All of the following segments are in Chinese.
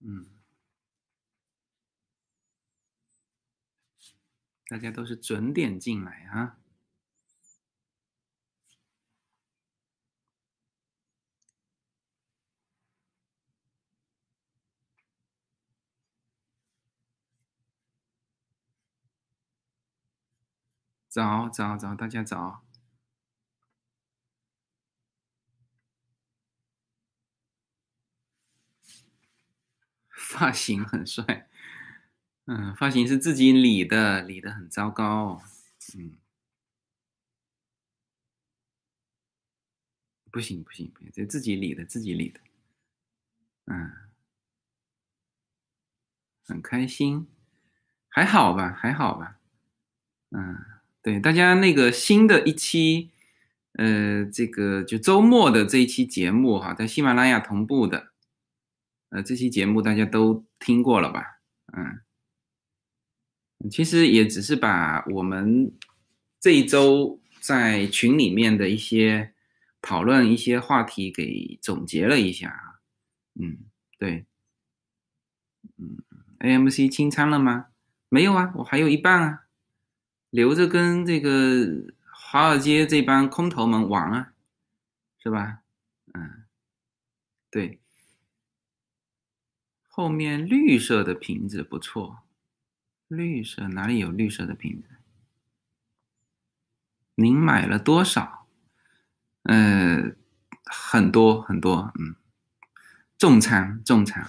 嗯，大家都是准点进来啊。早早早，大家早。发型很帅，嗯，发型是自己理的，理的很糟糕，嗯，不行不行不行，这自己理的，自己理的，嗯，很开心，还好吧，还好吧，嗯，对，大家那个新的一期，呃，这个就周末的这一期节目哈，在喜马拉雅同步的。呃，这期节目大家都听过了吧？嗯，其实也只是把我们这一周在群里面的一些讨论、一些话题给总结了一下。嗯，对。嗯，AMC 清仓了吗？没有啊，我还有一半啊，留着跟这个华尔街这帮空头们玩啊，是吧？嗯，对。后面绿色的瓶子不错，绿色哪里有绿色的瓶子？您买了多少？呃，很多很多，嗯，重仓重仓，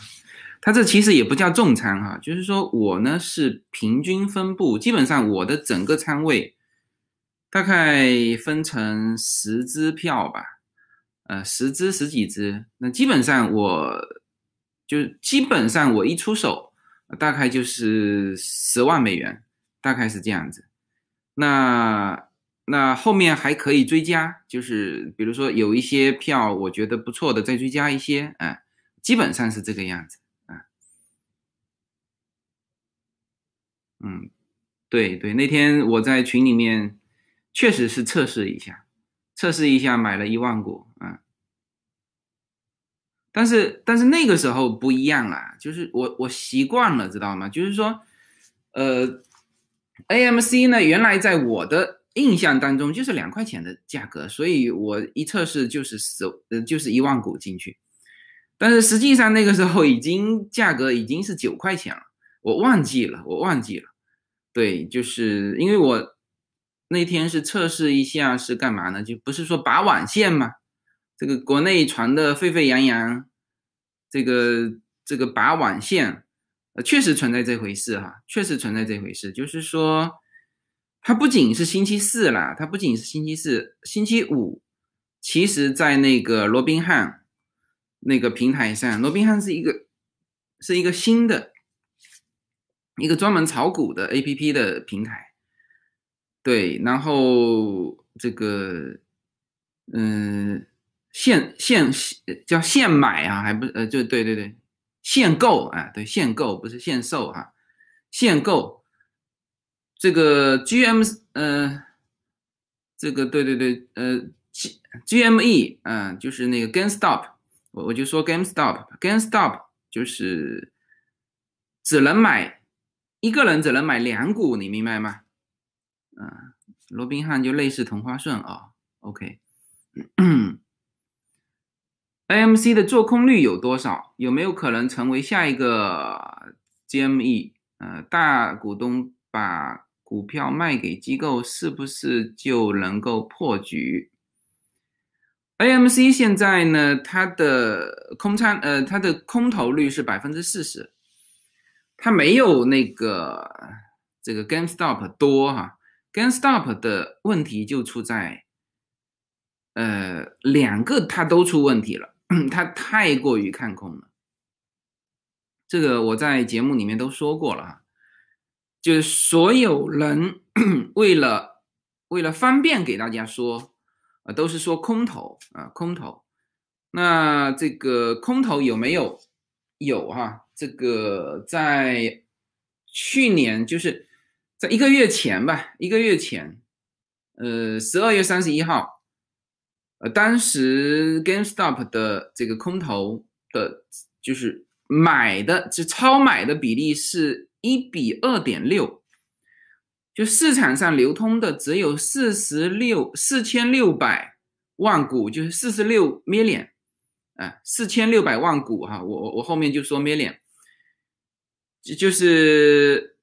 它这其实也不叫重仓哈，就是说我呢是平均分布，基本上我的整个仓位大概分成十支票吧，呃，十支十几支，那基本上我。就基本上我一出手，大概就是十万美元，大概是这样子。那那后面还可以追加，就是比如说有一些票我觉得不错的，再追加一些，哎，基本上是这个样子，啊，嗯，对对，那天我在群里面确实是测试一下，测试一下买了一万股，啊。但是但是那个时候不一样啊，就是我我习惯了，知道吗？就是说，呃，AMC 呢，原来在我的印象当中就是两块钱的价格，所以我一测试就是十呃就是一万股进去，但是实际上那个时候已经价格已经是九块钱了，我忘记了，我忘记了，对，就是因为我那天是测试一下是干嘛呢？就不是说拔网线吗？这个国内传的沸沸扬扬，这个这个拔网线，呃，确实存在这回事哈，确实存在这回事。就是说，它不仅是星期四啦，它不仅是星期四，星期五，其实在那个罗宾汉那个平台上，罗宾汉是一个是一个新的一个专门炒股的 A P P 的平台，对，然后这个，嗯。现现叫现买啊，还不呃，就对对对，限购啊，对限购不是限售哈，限购这个 G M 呃，这个对对对呃 G G M E 嗯，就是那个 GameStop，我我就说 GameStop，GameStop 就是只能买一个人只能买两股，你明白吗？嗯，罗宾汉就类似同花顺啊，OK。AMC 的做空率有多少？有没有可能成为下一个 GME？呃，大股东把股票卖给机构，是不是就能够破局？AMC 现在呢，它的空仓，呃，它的空头率是百分之四十，它没有那个这个 GameStop 多哈。GameStop 的问题就出在，呃，两个它都出问题了。他太过于看空了，这个我在节目里面都说过了哈，就是所有人 为了为了方便给大家说，啊，都是说空头啊，空头。那这个空头有没有？有哈，这个在去年就是在一个月前吧，一个月前，呃，十二月三十一号。呃，当时 GameStop 的这个空头的，就是买的就超买的比例是一比二点六，就市场上流通的只有四十六四千六百万股，就是四十六 million，啊，四千六百万股哈，我我我后面就说 million，就就是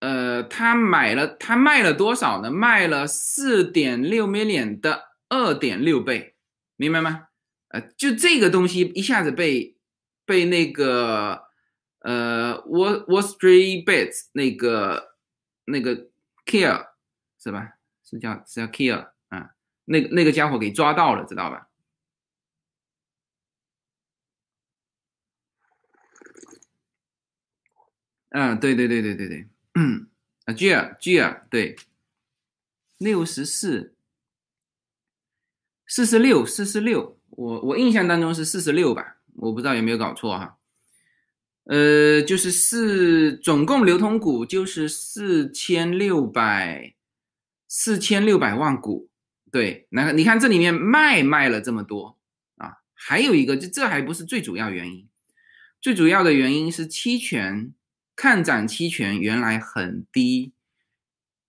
呃，他买了他卖了多少呢？卖了四点六 million 的二点六倍，明白吗？呃，就这个东西一下子被。被那个呃，Wall Wall Street Bets 那个那个 Kier 是吧？是叫是叫 Kier 啊，那个那个家伙给抓到了，知道吧？嗯，对对对对对对，嗯，啊，Gier Gier 对，六十四，四十六，四十六，我我印象当中是四十六吧。我不知道有没有搞错哈，呃，就是四总共流通股就是四千六百四千六百万股，对，那你看这里面卖卖了这么多啊，还有一个，这这还不是最主要原因，最主要的原因是期权看涨期权原来很低，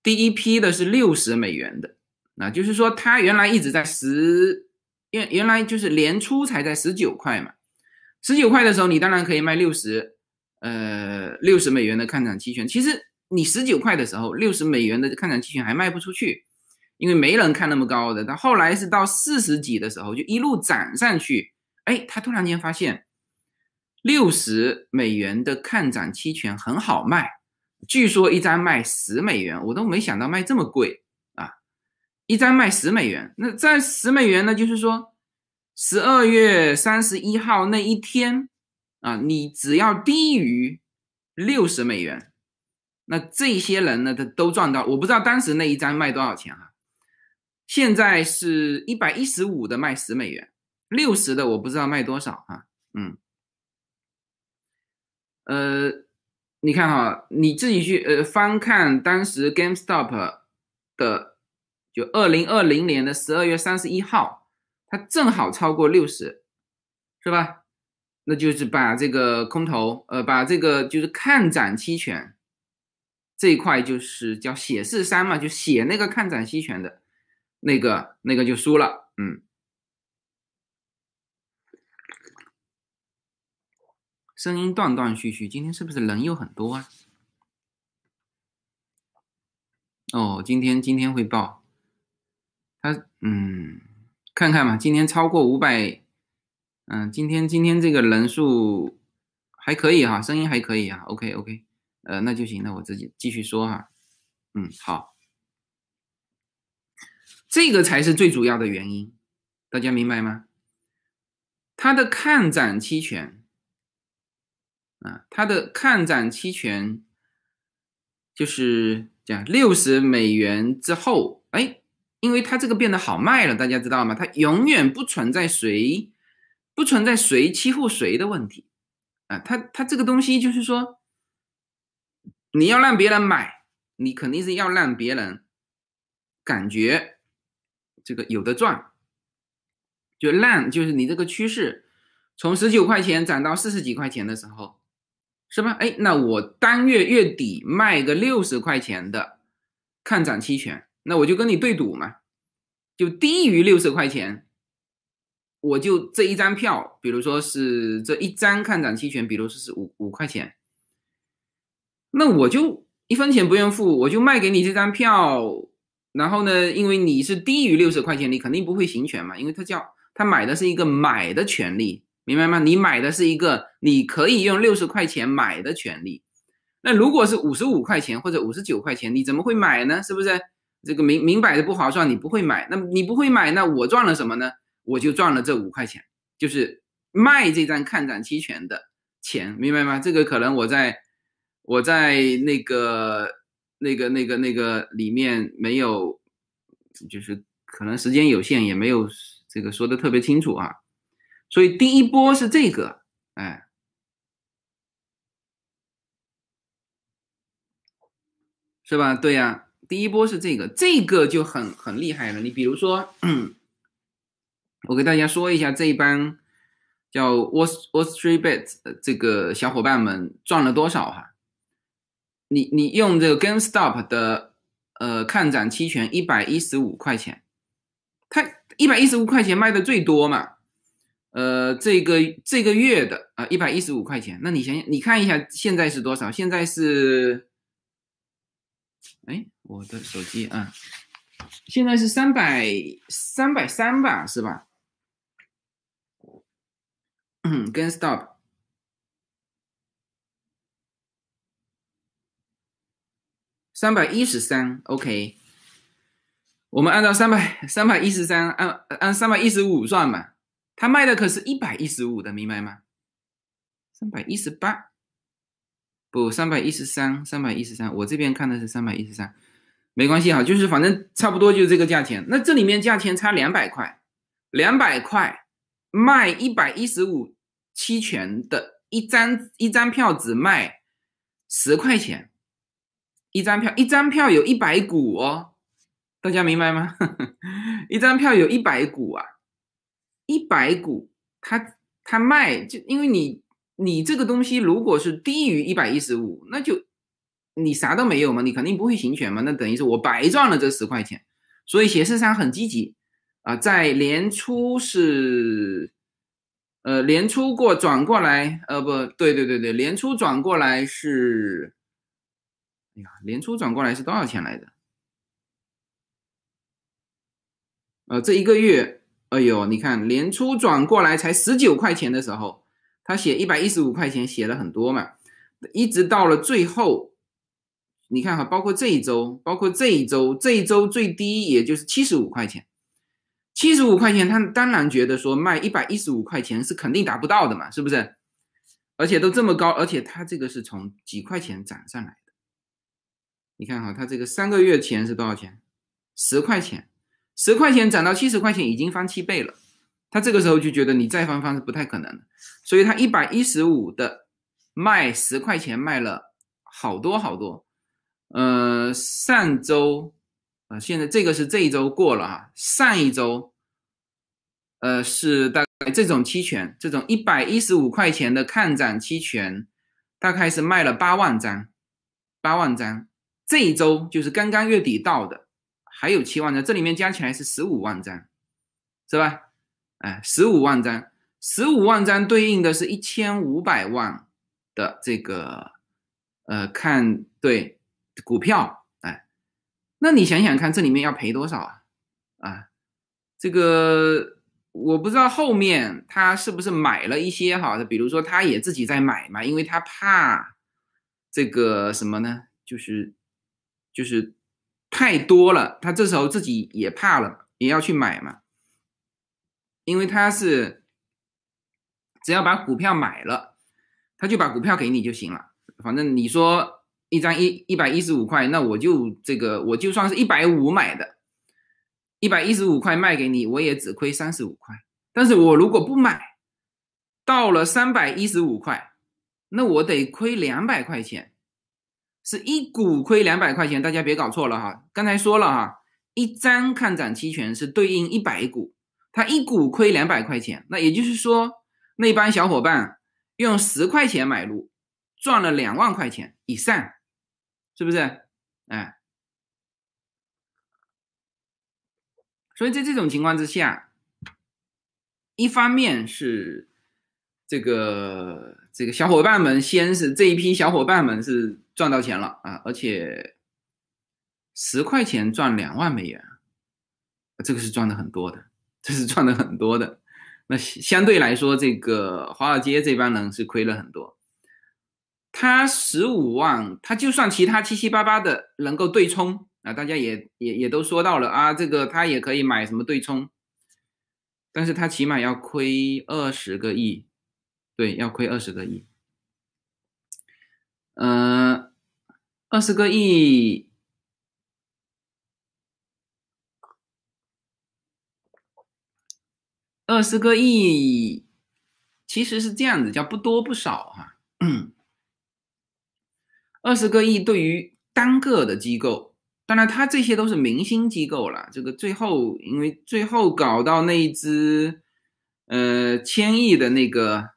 第一批的是六十美元的，那就是说它原来一直在十，原原来就是年初才在十九块嘛。十九块的时候，你当然可以卖六十，呃，六十美元的看涨期权。其实你十九块的时候，六十美元的看涨期权还卖不出去，因为没人看那么高的。到后来是到四十几的时候，就一路涨上去。哎，他突然间发现，六十美元的看涨期权很好卖，据说一张卖十美元，我都没想到卖这么贵！一张卖十美元，那在十美元呢，就是说。十二月三十一号那一天啊，你只要低于六十美元，那这些人呢，他都赚到。我不知道当时那一张卖多少钱啊？现在是一百一十五的卖十美元，六十的我不知道卖多少啊。嗯，呃，你看哈，你自己去呃翻看当时 GameStop 的，就二零二零年的十二月三十一号。它正好超过六十，是吧？那就是把这个空头，呃，把这个就是看涨期权这一块，就是叫写四三嘛，就写那个看涨期权的那个那个就输了，嗯。声音断断续续，今天是不是人又很多啊？哦，今天今天会报，嗯。看看嘛，今天超过五百，嗯，今天今天这个人数还可以哈，声音还可以啊，OK OK，呃，那就行，那我自己继续说哈，嗯，好，这个才是最主要的原因，大家明白吗？它的看涨期权，啊，它的看涨期权就是讲六十美元之后，哎。因为它这个变得好卖了，大家知道吗？它永远不存在谁不存在谁欺负谁的问题啊！它它这个东西就是说，你要让别人买，你肯定是要让别人感觉这个有的赚，就让就是你这个趋势从十九块钱涨到四十几块钱的时候，是吧？哎，那我当月月底卖个六十块钱的看涨期权。那我就跟你对赌嘛，就低于六十块钱，我就这一张票，比如说是这一张看涨期权，比如说是五五块钱，那我就一分钱不用付，我就卖给你这张票。然后呢，因为你是低于六十块钱，你肯定不会行权嘛，因为他叫他买的是一个买的权利，明白吗？你买的是一个你可以用六十块钱买的权利。那如果是五十五块钱或者五十九块钱，你怎么会买呢？是不是？这个明明摆着不划算，你不会买，那你不会买，那我赚了什么呢？我就赚了这五块钱，就是卖这张看涨期权的钱，明白吗？这个可能我在我在那个那个那个那个里面没有，就是可能时间有限，也没有这个说的特别清楚啊。所以第一波是这个，哎，是吧？对呀。第一波是这个，这个就很很厉害了。你比如说，我给大家说一下这一帮叫 Wall Wall Street Bet 这个小伙伴们赚了多少哈？你你用这个 GameStop 的呃看涨期权一百一十五块钱，它一百一十五块钱卖的最多嘛？呃，这个这个月的啊一百一十五块钱，那你想想，你看一下现在是多少？现在是，哎，我的手机啊，现在是三百三百三吧，是吧？嗯，跟 stop 三百一十三，OK，我们按照三百三百一十三按按三百一十五算吧。他卖的可是一百一十五的，明白吗？三百一十八，不，三百一十三，三百一十三。我这边看的是三百一十三，没关系哈，就是反正差不多就是这个价钱。那这里面价钱差两百块，两百块卖一百一十五期权的一张一张票只卖十块钱，一张票一张票有一百股哦，大家明白吗？一张票有一百股啊。一百股，他他卖就因为你你这个东西如果是低于一百一十五，那就你啥都没有嘛，你肯定不会行权嘛，那等于是我白赚了这十块钱。所以协市商很积极啊，在年初是呃年初过转过来，呃不对对对对，年初转过来是，哎呀，年初转过来是多少钱来的？呃，这一个月。哎呦，你看年初转过来才十九块钱的时候，他写一百一十五块钱，写了很多嘛，一直到了最后，你看哈，包括这一周，包括这一周，这一周最低也就是七十五块钱，七十五块钱，他当然觉得说卖一百一十五块钱是肯定达不到的嘛，是不是？而且都这么高，而且他这个是从几块钱涨上来的，你看哈，他这个三个月前是多少钱？十块钱。十块钱涨到七十块钱，已经翻七倍了。他这个时候就觉得你再翻翻是不太可能的，所以他一百一十五的卖十块钱卖了好多好多。呃，上周啊，现在这个是这一周过了哈，上一周呃是大概这种期权，这种一百一十五块钱的看涨期权，大概是卖了八万张，八万张。这一周就是刚刚月底到的。还有七万张，这里面加起来是十五万张，是吧？哎，十五万张，十五万张对应的是一千五百万的这个呃，看对股票，哎，那你想想看，这里面要赔多少啊？啊，这个我不知道后面他是不是买了一些哈，比如说他也自己在买嘛，因为他怕这个什么呢？就是就是。太多了，他这时候自己也怕了，也要去买嘛，因为他是只要把股票买了，他就把股票给你就行了。反正你说一张一一百一十五块，那我就这个我就算是一百五买的，一百一十五块卖给你，我也只亏三十五块。但是我如果不买，到了三百一十五块，那我得亏两百块钱。是一股亏两百块钱，大家别搞错了哈。刚才说了哈，一张看涨期权是对应一百股，他一股亏两百块钱，那也就是说，那帮小伙伴用十块钱买入，赚了两万块钱以上，是不是？哎，所以在这种情况之下，一方面是这个这个小伙伴们先是这一批小伙伴们是。赚到钱了啊！而且十块钱赚两万美元，这个是赚的很多的，这是赚的很多的。那相对来说，这个华尔街这帮人是亏了很多。他十五万，他就算其他七七八八的能够对冲啊，大家也也也都说到了啊，这个他也可以买什么对冲，但是他起码要亏二十个亿，对，要亏二十个亿。嗯，二十个亿，二十个亿，其实是这样子，叫不多不少哈。二十个亿对于单个的机构，当然它这些都是明星机构了。这个最后，因为最后搞到那一只呃，千亿的那个、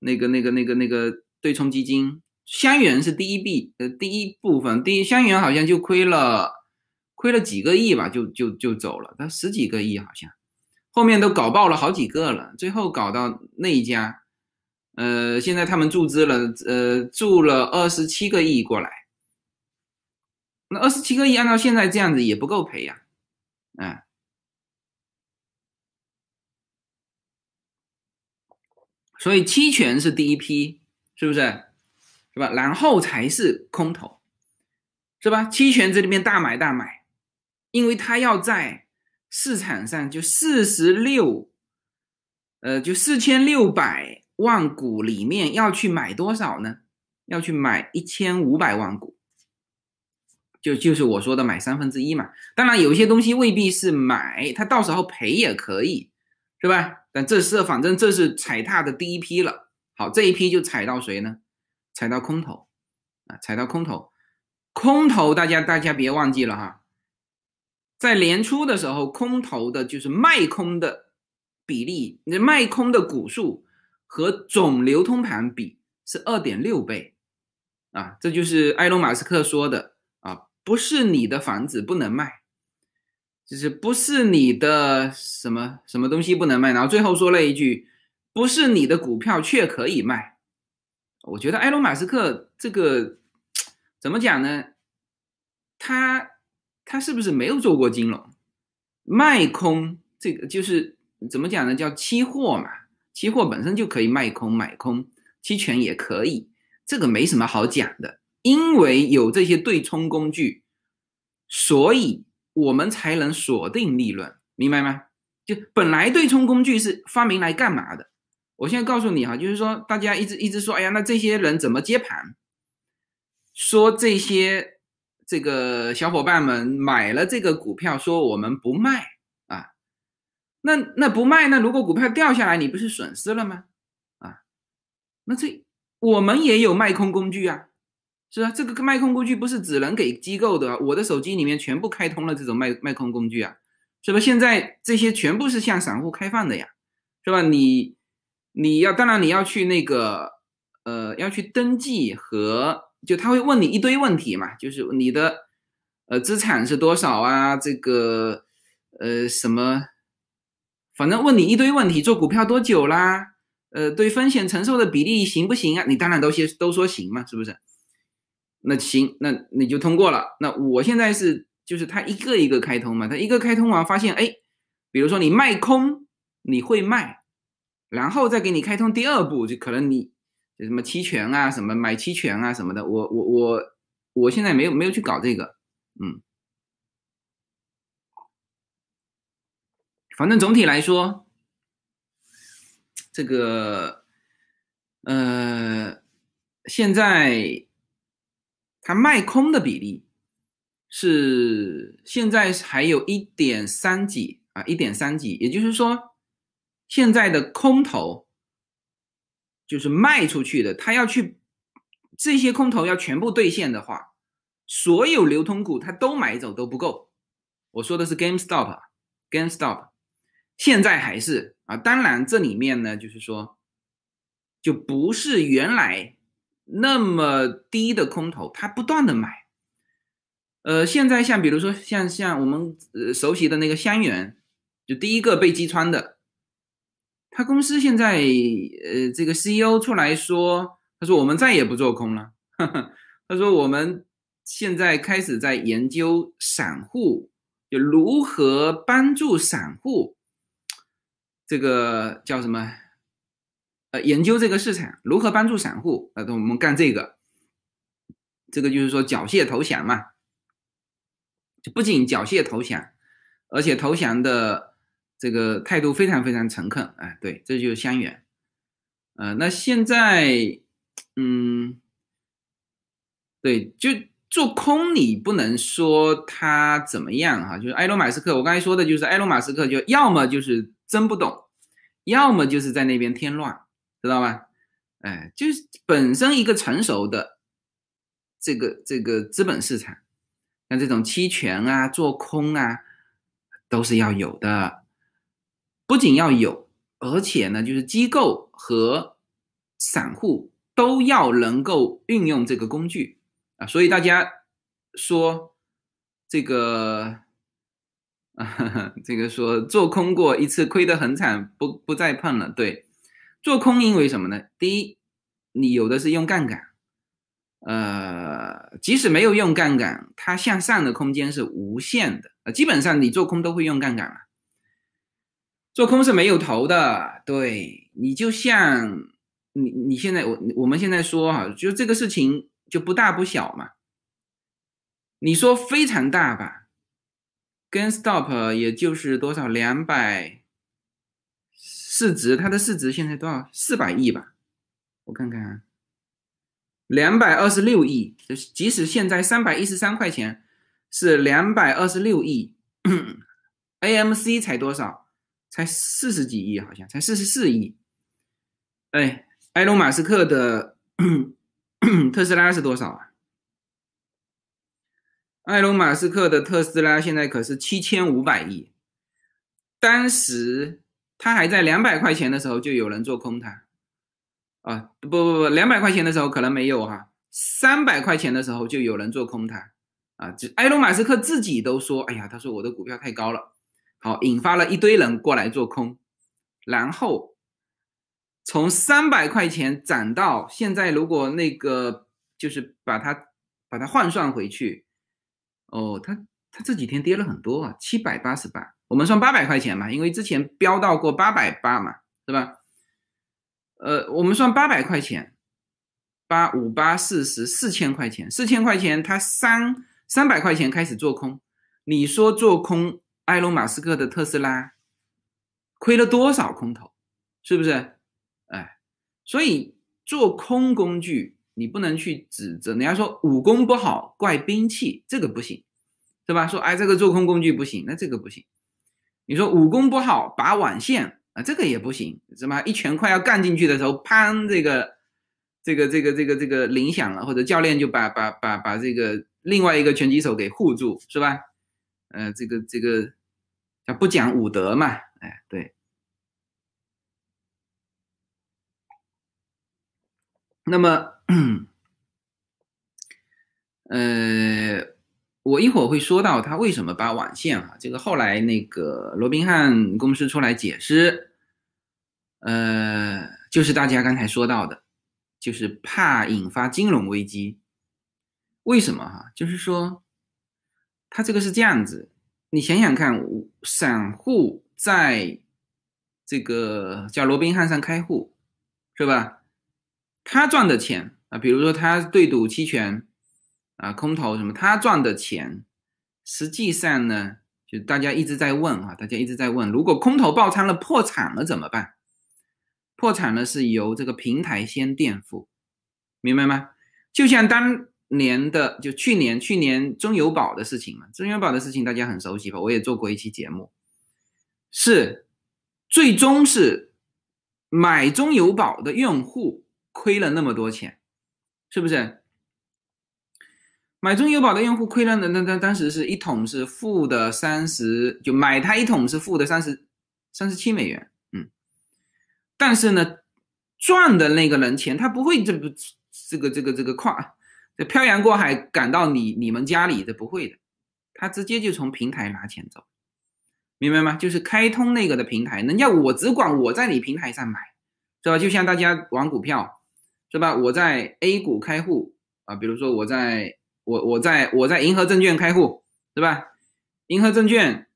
那个、那个、那个、那个对冲基金，香园是第一币，呃，第一部分，第一香园好像就亏了，亏了几个亿吧，就就就走了，他十几个亿好像，后面都搞爆了好几个了，最后搞到那一家，呃，现在他们注资了，呃，注了二十七个亿过来，那二十七个亿按照现在这样子也不够赔呀，嗯。所以期权是第一批，是不是？是吧？然后才是空头，是吧？期权这里面大买大买，因为它要在市场上就四十六，呃，就四千六百万股里面要去买多少呢？要去买一千五百万股，就就是我说的买三分之一嘛。当然，有些东西未必是买，它到时候赔也可以，是吧？但这是反正这是踩踏的第一批了，好，这一批就踩到谁呢？踩到空头啊，踩到空头，空头大家大家别忘记了哈，在年初的时候，空头的就是卖空的比例，那卖空的股数和总流通盘比是二点六倍啊，这就是埃隆马斯克说的啊，不是你的房子不能卖。就是不是你的什么什么东西不能卖，然后最后说了一句，不是你的股票却可以卖。我觉得埃隆马斯克这个怎么讲呢？他他是不是没有做过金融？卖空这个就是怎么讲呢？叫期货嘛，期货本身就可以卖空买空，期权也可以，这个没什么好讲的，因为有这些对冲工具，所以。我们才能锁定利润，明白吗？就本来对冲工具是发明来干嘛的？我现在告诉你哈，就是说大家一直一直说，哎呀，那这些人怎么接盘？说这些这个小伙伴们买了这个股票，说我们不卖，那那不卖，那如果股票掉下来，你不是损失了吗？啊，那这我们也有卖空工具啊。是啊，这个卖空工具不是只能给机构的，我的手机里面全部开通了这种卖卖空工具啊，是吧？现在这些全部是向散户开放的呀，是吧？你你要当然你要去那个呃要去登记和就他会问你一堆问题嘛，就是你的呃资产是多少啊？这个呃什么，反正问你一堆问题，做股票多久啦？呃，对风险承受的比例行不行啊？你当然都先都说行嘛，是不是？那行，那你就通过了。那我现在是，就是他一个一个开通嘛，他一个开通完发现，哎，比如说你卖空，你会卖，然后再给你开通第二步，就可能你就什么期权啊，什么买期权啊什么的。我我我我现在没有没有去搞这个，嗯，反正总体来说，这个呃，现在。它卖空的比例是现在还有一点三几啊，一点三几，也就是说，现在的空头就是卖出去的，它要去这些空头要全部兑现的话，所有流通股它都买走都不够。我说的是 GameStop，GameStop 现在还是啊，当然这里面呢，就是说就不是原来。那么低的空头，它不断的买，呃，现在像比如说像像我们呃熟悉的那个香园，就第一个被击穿的，他公司现在呃这个 CEO 出来说，他说我们再也不做空了，他说我们现在开始在研究散户，就如何帮助散户，这个叫什么？呃，研究这个市场如何帮助散户，呃，我们干这个，这个就是说缴械投降嘛，就不仅缴械投降，而且投降的这个态度非常非常诚恳，哎，对，这就是相远，呃，那现在，嗯，对，就做空你不能说他怎么样哈，就是埃隆马斯克，我刚才说的就是埃隆马斯克，就要么就是真不懂，要么就是在那边添乱。知道吧？哎，就是本身一个成熟的这个这个资本市场，像这种期权啊、做空啊，都是要有的。不仅要有，而且呢，就是机构和散户都要能够运用这个工具啊，所以大家说这个啊，这个说做空过一次亏得很惨，不不再碰了。对，做空因为什么呢？第一，你有的是用杠杆，呃，即使没有用杠杆，它向上的空间是无限的呃，基本上你做空都会用杠杆嘛。做空是没有头的，对你就像你你现在我我们现在说哈，就这个事情就不大不小嘛。你说非常大吧，跟 stop 也就是多少两百市值，它的市值现在多少四百亿吧？我看看啊，两百二十六亿，即使现在三百一十三块钱是两百二十六亿，AMC 才多少？才四十几亿，好像才四十四亿。哎，埃隆·马斯克的 特斯拉是多少啊？埃隆·马斯克的特斯拉现在可是七千五百亿。当时他还在两百块钱的时候，就有人做空它。啊，不不不，两百块钱的时候可能没有哈，三百块钱的时候就有人做空它。啊，就埃隆·马斯克自己都说，哎呀，他说我的股票太高了。好，引发了一堆人过来做空，然后从三百块钱涨到现在，如果那个就是把它把它换算回去，哦，它它这几天跌了很多啊，七百八十八，我们算八百块钱嘛，因为之前飙到过八百八嘛，是吧？呃，我们算八百块钱，八五八四十四千块钱，四千块钱，它三三百块钱开始做空，你说做空？埃隆·马斯克的特斯拉亏了多少空头？是不是？哎，所以做空工具你不能去指责人家说武功不好怪兵器，这个不行，是吧？说哎这个做空工具不行，那这个不行。你说武功不好拔网线啊，这个也不行，是吧？一拳快要干进去的时候，砰，这个这个这个这个这个铃响了，或者教练就把把把把这个另外一个拳击手给护住，是吧？呃，这个这个叫不讲武德嘛？哎，对。那么，呃，我一会儿会说到他为什么拔网线啊？这个后来那个罗宾汉公司出来解释，呃，就是大家刚才说到的，就是怕引发金融危机。为什么哈？就是说。他这个是这样子，你想想看，散户在这个叫罗宾汉上开户，是吧？他赚的钱啊，比如说他对赌期权啊、空头什么，他赚的钱，实际上呢，就大家一直在问啊，大家一直在问，如果空头爆仓了、破产了怎么办？破产了是由这个平台先垫付，明白吗？就像当。年的就去年，去年中油宝的事情嘛，中油宝的事情大家很熟悉吧？我也做过一期节目，是最终是买中油宝的用户亏了那么多钱，是不是？买中油宝的用户亏了，那那那当时是一桶是负的三十，就买它一桶是负的三十三十七美元，嗯，但是呢，赚的那个人钱他不会这不这个这个这个跨。这漂洋过海赶到你你们家里，这不会的，他直接就从平台拿钱走，明白吗？就是开通那个的平台，人家我只管我在你平台上买，是吧？就像大家玩股票，是吧？我在 A 股开户啊，比如说我在我我在我在银河证券开户，对吧？银河证券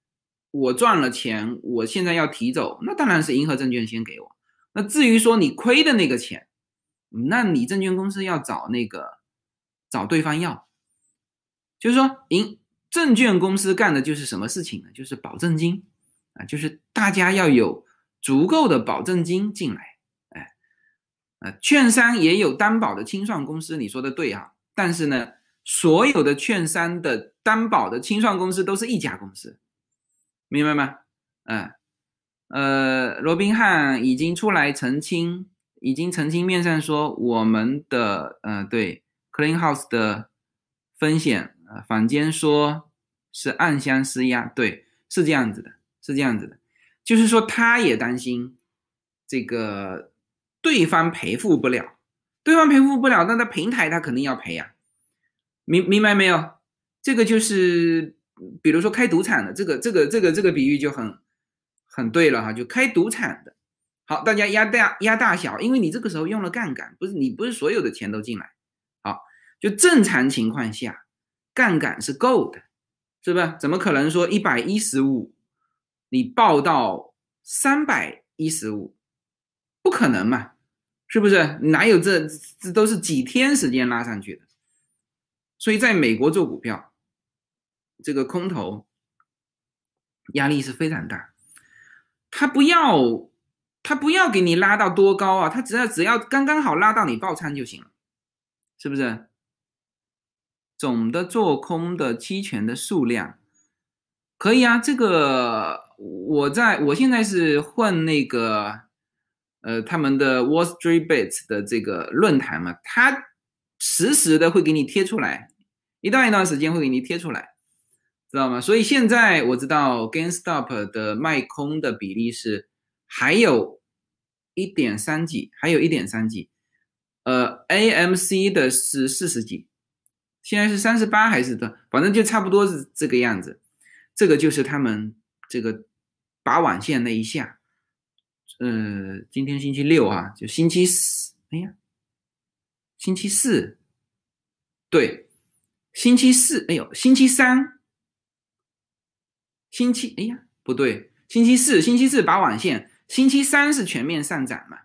我赚了钱，我现在要提走，那当然是银河证券先给我。那至于说你亏的那个钱，那你证券公司要找那个。找对方要，就是说，银证券公司干的就是什么事情呢？就是保证金啊，就是大家要有足够的保证金进来，呃，券商也有担保的清算公司，你说的对哈，但是呢，所有的券商的担保的清算公司都是一家公司，明白吗？嗯，呃，罗宾汉已经出来澄清，已经澄清面上说我们的，嗯，对。Clean House 的风险，呃，坊间说是暗箱施压，对，是这样子的，是这样子的，就是说他也担心这个对方赔付不了，对方赔付不了，那他平台他肯定要赔呀，明明白没有？这个就是，比如说开赌场的，这个这个这个这个比喻就很很对了哈，就开赌场的，好，大家压大压大小，因为你这个时候用了杠杆，不是你不是所有的钱都进来，好，就正常情况下，杠杆是够的，是吧？怎么可能说一百一十五，你报到三百一十五？不可能嘛，是不是？哪有这这都是几天时间拉上去的？所以在美国做股票，这个空头压力是非常大。他不要他不要给你拉到多高啊，他只要只要刚刚好拉到你爆仓就行了，是不是？总的做空的期权的数量可以啊，这个我在我现在是混那个。呃，他们的 Wall Street Bets 的这个论坛嘛，它实时的会给你贴出来，一段一段时间会给你贴出来，知道吗？所以现在我知道 GameStop 的卖空的比例是还有一点三几，还有一点三几，呃，AMC 的是四十几，现在是三十八还是多少，反正就差不多是这个样子。这个就是他们这个拔网线那一下。呃，今天星期六啊，就星期四。哎呀，星期四，对，星期四。哎呦，星期三，星期，哎呀，不对，星期四，星期四拔网线，星期三是全面上涨嘛？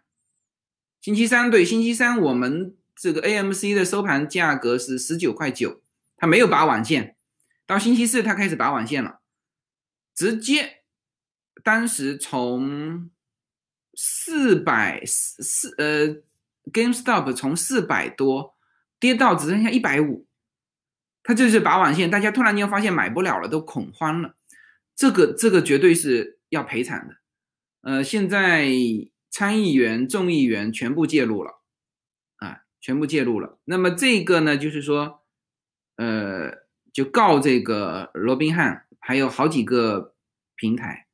星期三对，星期三我们这个 AMC 的收盘价格是十九块九，它没有拔网线，到星期四它开始拔网线了，直接，当时从。四百四四呃，GameStop 从四百多跌到只剩下一百五，它就是拔网线，大家突然间发现买不了了，都恐慌了，这个这个绝对是要赔偿的。呃，现在参议员、众议员全部介入了，啊，全部介入了。那么这个呢，就是说，呃，就告这个罗宾汉，还有好几个平台。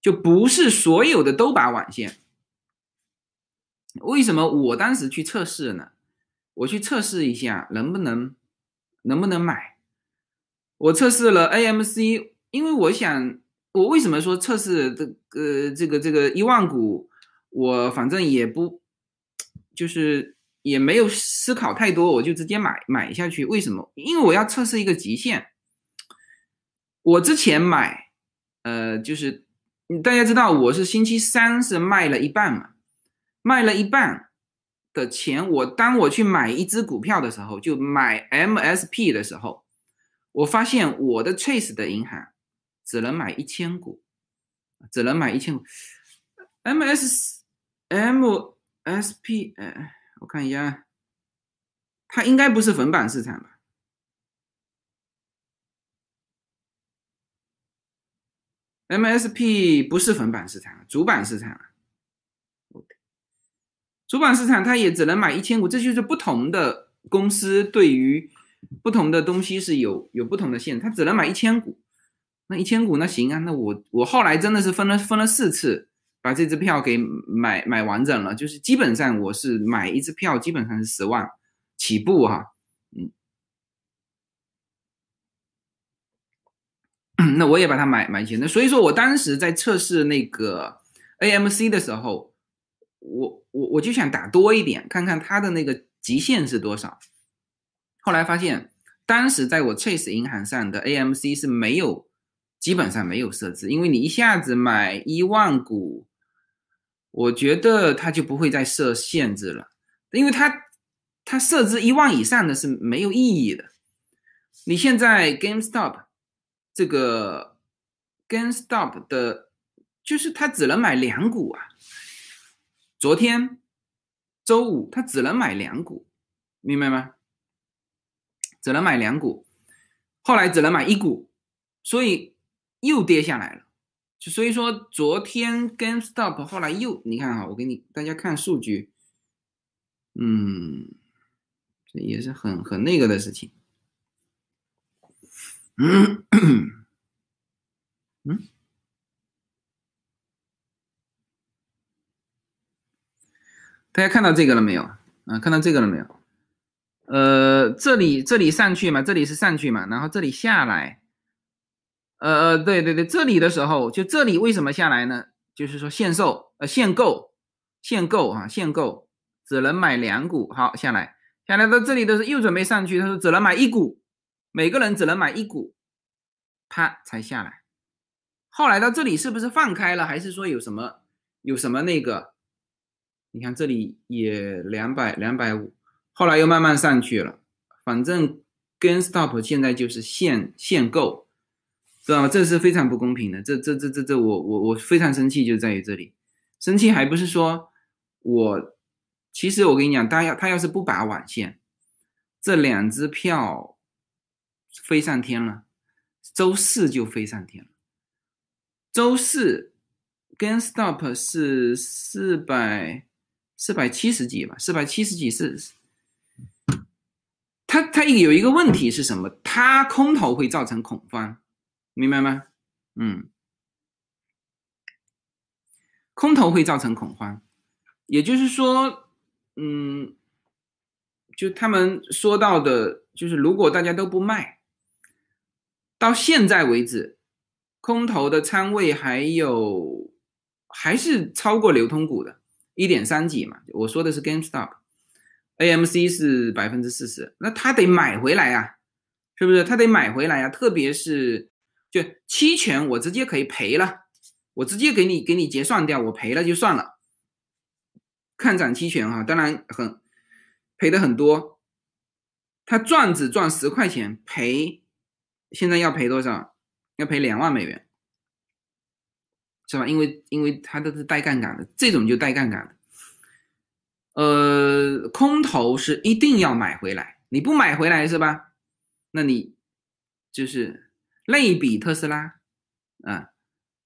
就不是所有的都拔网线，为什么我当时去测试呢？我去测试一下能不能能不能买。我测试了 AMC，因为我想，我为什么说测试这个这个这个一万股，我反正也不就是也没有思考太多，我就直接买买下去。为什么？因为我要测试一个极限。我之前买，呃，就是。大家知道我是星期三是卖了一半嘛，卖了一半的钱，我当我去买一只股票的时候，就买 MSP 的时候，我发现我的 Chase 的银行只能买一千股，只能买一千股。MS MSP，哎，我看一下，它应该不是粉板市场吧？MSP 不是粉板市场，主板市场。OK，主板市场它也只能买一千股，这就是不同的公司对于不同的东西是有有不同的限制，它只能买一千股。那一千股那行啊，那我我后来真的是分了分了四次，把这支票给买买完整了，就是基本上我是买一支票基本上是十万起步哈。那我也把它买买起，那所以说我当时在测试那个 AMC 的时候，我我我就想打多一点，看看它的那个极限是多少。后来发现，当时在我 Chase 银行上的 AMC 是没有，基本上没有设置，因为你一下子买一万股，我觉得它就不会再设限制了，因为它它设置一万以上的是没有意义的。你现在 GameStop。这个 GameStop 的，就是他只能买两股啊。昨天周五他只能买两股，明白吗？只能买两股，后来只能买一股，所以又跌下来了。所以说，昨天 GameStop 后来又，你看哈，我给你大家看数据，嗯，这也是很很那个的事情。嗯嗯，大家看到这个了没有？啊，看到这个了没有？呃，这里这里上去嘛，这里是上去嘛，然后这里下来。呃呃，对对对，这里的时候就这里为什么下来呢？就是说限售呃限购限购啊限购只能买两股，好下来下来到这里的时候又准备上去，他说只能买一股，每个人只能买一股，啪才下来。后来到这里是不是放开了，还是说有什么有什么那个？你看这里也两百两百五，后来又慢慢上去了。反正 Gain Stop 现在就是限限购。知道吗？这是非常不公平的。这、这、这、这、这，我、我、我非常生气，就在于这里。生气还不是说我，其实我跟你讲，他要他要是不拔网线，这两支票飞上天了，周四就飞上天了。周四跟 Stop 是四百四百七十几吧？四百七十几是。它它有一个问题是什么？它空头会造成恐慌。明白吗？嗯，空头会造成恐慌，也就是说，嗯，就他们说到的，就是如果大家都不卖，到现在为止，空头的仓位还有还是超过流通股的，一点三几嘛。我说的是 GameStop，AMC 是百分之四十，那他得买回来啊，是不是？他得买回来啊，特别是。就期权，我直接可以赔了，我直接给你给你结算掉，我赔了就算了。看涨期权哈，当然很赔的很多，他赚只赚十块钱，赔现在要赔多少？要赔两万美元，是吧？因为因为它都是带杠杆的，这种就带杠杆的。呃，空头是一定要买回来，你不买回来是吧？那你就是。类比特斯拉，啊，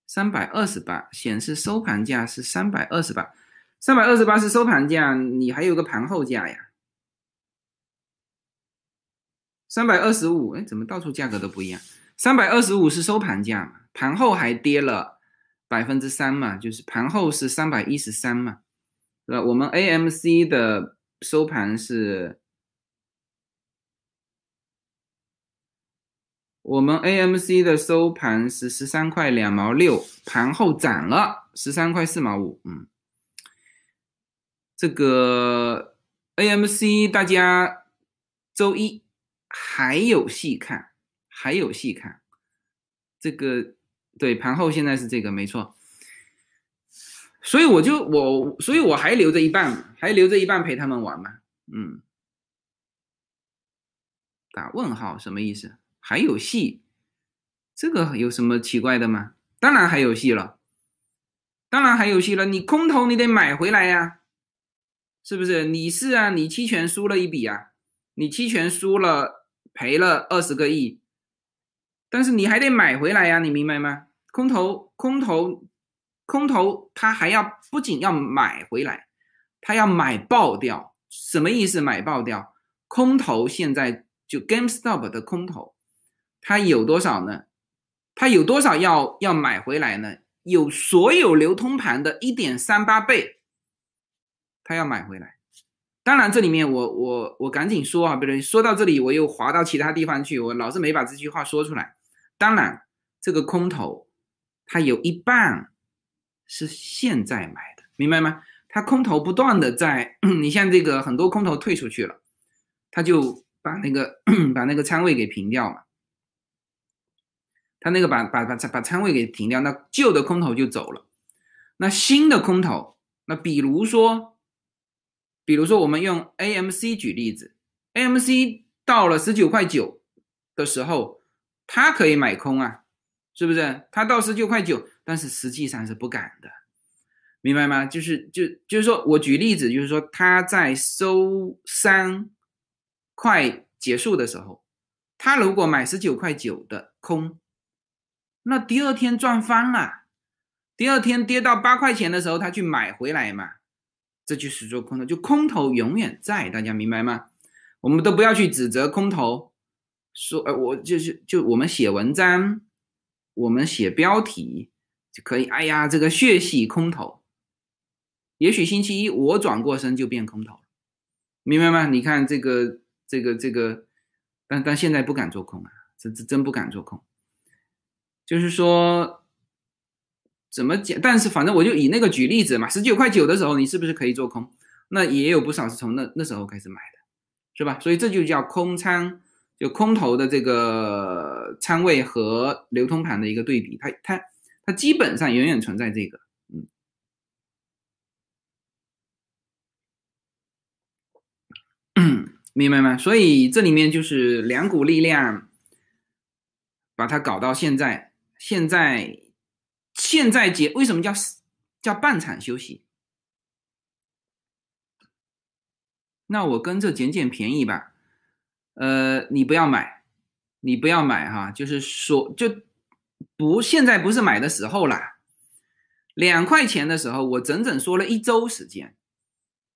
三百二十八显示收盘价是三百二十八，三百二十八是收盘价，你还有个盘后价呀，三百二十五，哎，怎么到处价格都不一样？三百二十五是收盘价嘛，盘后还跌了百分之三嘛，就是盘后是三百一十三嘛，是吧？我们 AMC 的收盘是。我们 AMC 的收盘是十三块两毛六，盘后涨了十三块四毛五。嗯，这个 AMC 大家周一还有戏看，还有戏看。这个对盘后现在是这个没错，所以我就我所以我还留着一半，还留着一半陪他们玩嘛。嗯，打问号什么意思？还有戏，这个有什么奇怪的吗？当然还有戏了，当然还有戏了。你空头你得买回来呀，是不是？你是啊，你期权输了一笔啊，你期权输了赔了二十个亿，但是你还得买回来呀，你明白吗？空头空头空头他还要不仅要买回来，他要买爆掉，什么意思？买爆掉？空头现在就 GameStop 的空头。它有多少呢？它有多少要要买回来呢？有所有流通盘的一点三八倍，它要买回来。当然，这里面我我我赶紧说啊，不对，说到这里我又滑到其他地方去，我老是没把这句话说出来。当然，这个空头它有一半是现在买的，明白吗？它空头不断的在，你像这个很多空头退出去了，他就把那个 把那个仓位给平掉了。他那个把把把把仓位给停掉，那旧的空头就走了，那新的空头，那比如说，比如说我们用 AMC 举例子，AMC 到了十九块九的时候，他可以买空啊，是不是？他到十九块九，但是实际上是不敢的，明白吗？就是就就是说我举例子，就是说他在收三块结束的时候，他如果买十九块九的空。那第二天赚翻了，第二天跌到八块钱的时候，他去买回来嘛，这就是做空头，就空头永远在，大家明白吗？我们都不要去指责空头，说，呃，我就是就我们写文章，我们写标题就可以，哎呀，这个血洗空头，也许星期一我转过身就变空头，明白吗？你看这个这个这个，但但现在不敢做空啊，这这真不敢做空，就是说。怎么讲？但是反正我就以那个举例子嘛，十九块九的时候，你是不是可以做空？那也有不少是从那那时候开始买的，是吧？所以这就叫空仓，就空头的这个仓位和流通盘的一个对比，它它它基本上远远存在这个，嗯，明白吗？所以这里面就是两股力量把它搞到现在，现在。现在结为什么叫叫半场休息？那我跟着捡捡便宜吧。呃，你不要买，你不要买哈，就是说就不现在不是买的时候啦。两块钱的时候，我整整说了一周时间，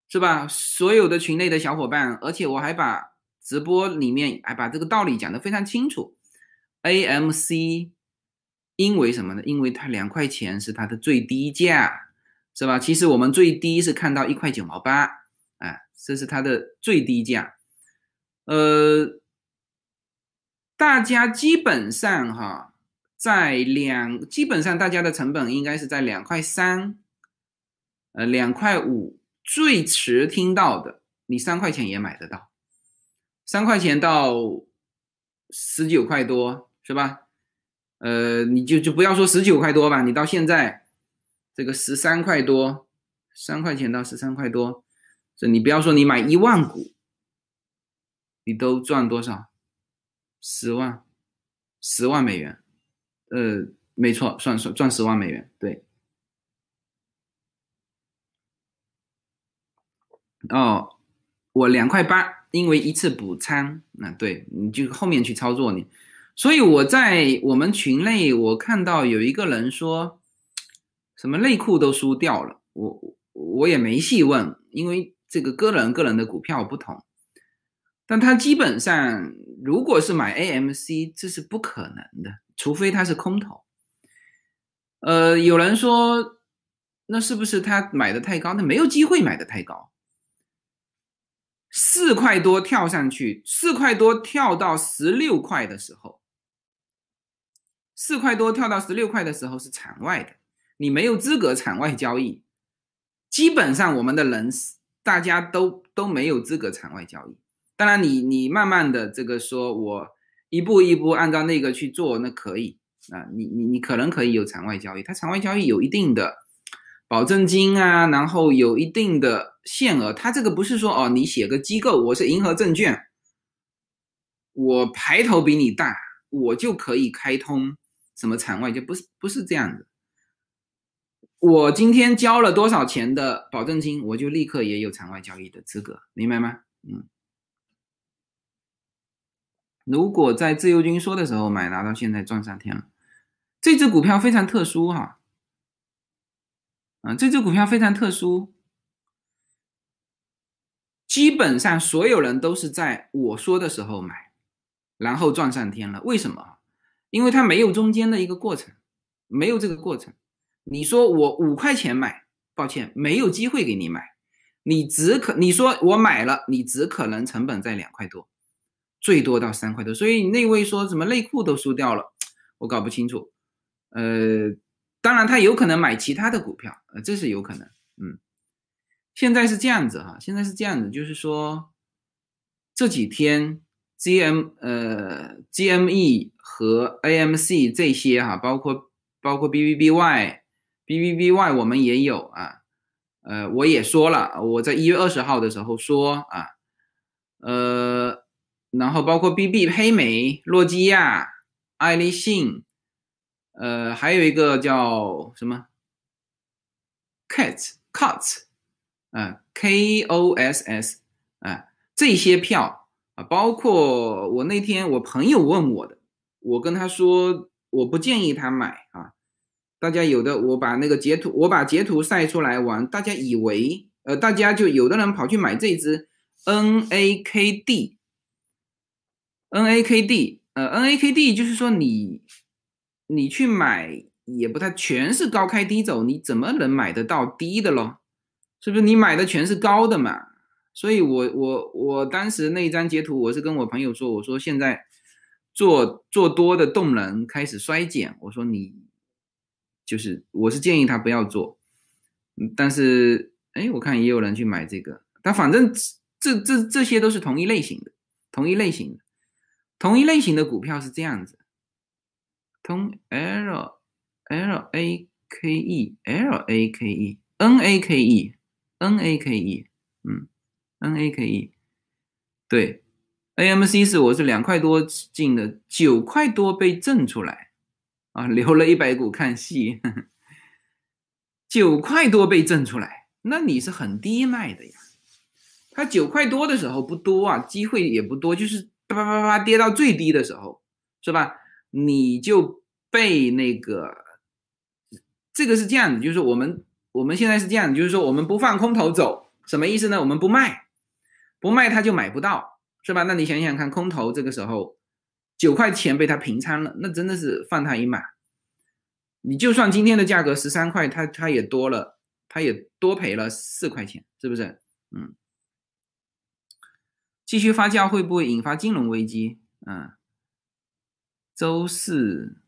是吧？所有的群内的小伙伴，而且我还把直播里面还把这个道理讲得非常清楚。AMC。因为什么呢？因为它两块钱是它的最低价，是吧？其实我们最低是看到一块九毛八，啊，这是它的最低价。呃，大家基本上哈，在两，基本上大家的成本应该是在两块三，呃，两块五，最迟听到的，你三块钱也买得到，三块钱到十九块多，是吧？呃，你就就不要说十九块多吧，你到现在这个十三块多，三块钱到十三块多，这你不要说你买一万股，你都赚多少？十万，十万美元，呃，没错，算算赚十万美元，对。哦，我两块八，因为一次补仓，那对，你就后面去操作你。所以我在我们群内，我看到有一个人说，什么内裤都输掉了。我我也没细问，因为这个个人个人的股票不同。但他基本上，如果是买 AMC，这是不可能的，除非他是空头。呃，有人说，那是不是他买的太高？那没有机会买的太高。四块多跳上去，四块多跳到十六块的时候。四块多跳到十六块的时候是场外的，你没有资格场外交易。基本上我们的人大家都都没有资格场外交易。当然，你你慢慢的这个说，我一步一步按照那个去做，那可以啊。你你你可能可以有场外交易，它场外交易有一定的保证金啊，然后有一定的限额。它这个不是说哦，你写个机构，我是银河证券，我牌头比你大，我就可以开通。什么场外就不是不是这样的。我今天交了多少钱的保证金，我就立刻也有场外交易的资格，明白吗？嗯。如果在自由军说的时候买，拿到现在赚上天了。这只股票非常特殊哈，啊，这只股票非常特殊，基本上所有人都是在我说的时候买，然后赚上天了。为什么？因为它没有中间的一个过程，没有这个过程。你说我五块钱买，抱歉，没有机会给你买。你只可你说我买了，你只可能成本在两块多，最多到三块多。所以那位说什么内裤都输掉了，我搞不清楚。呃，当然他有可能买其他的股票，呃，这是有可能。嗯，现在是这样子哈，现在是这样子，就是说这几天。G M 呃 G M E 和 A M C 这些哈，包括包括 B B B Y B B B Y 我们也有啊，呃我也说了，我在一月二十号的时候说啊，呃然后包括 B B 黑莓、诺基亚、爱立信，呃还有一个叫什么 Cat Cut 啊 K O S S 啊这些票。啊，包括我那天我朋友问我的，我跟他说我不建议他买啊。大家有的我把那个截图，我把截图晒出来玩，大家以为呃，大家就有的人跑去买这只 N A K D，N A K D，呃，N A K D 就是说你你去买也不太全是高开低走，你怎么能买得到低的咯？是不是？你买的全是高的嘛？所以我我我当时那一张截图，我是跟我朋友说，我说现在做做多的动能开始衰减，我说你就是我是建议他不要做，但是哎，我看也有人去买这个，但反正这这这些都是同一类型的，同一类型的，同一类型的股票是这样子，同 L L A K E L A K E N A K E N A K E，嗯。N A K E，对，A M C 是我是两块多进的，九块多被震出来，啊，留了一百股看戏，九块多被震出来，那你是很低卖的呀。它九块多的时候不多啊，机会也不多，就是叭叭叭叭跌到最低的时候，是吧？你就被那个，这个是这样的，就是我们我们现在是这样的，就是说我们不放空头走，什么意思呢？我们不卖。不卖他就买不到，是吧？那你想想看，空头这个时候九块钱被他平仓了，那真的是放他一马。你就算今天的价格十三块，他他也多了，他也多赔了四块钱，是不是？嗯。继续发酵会不会引发金融危机？嗯。周四，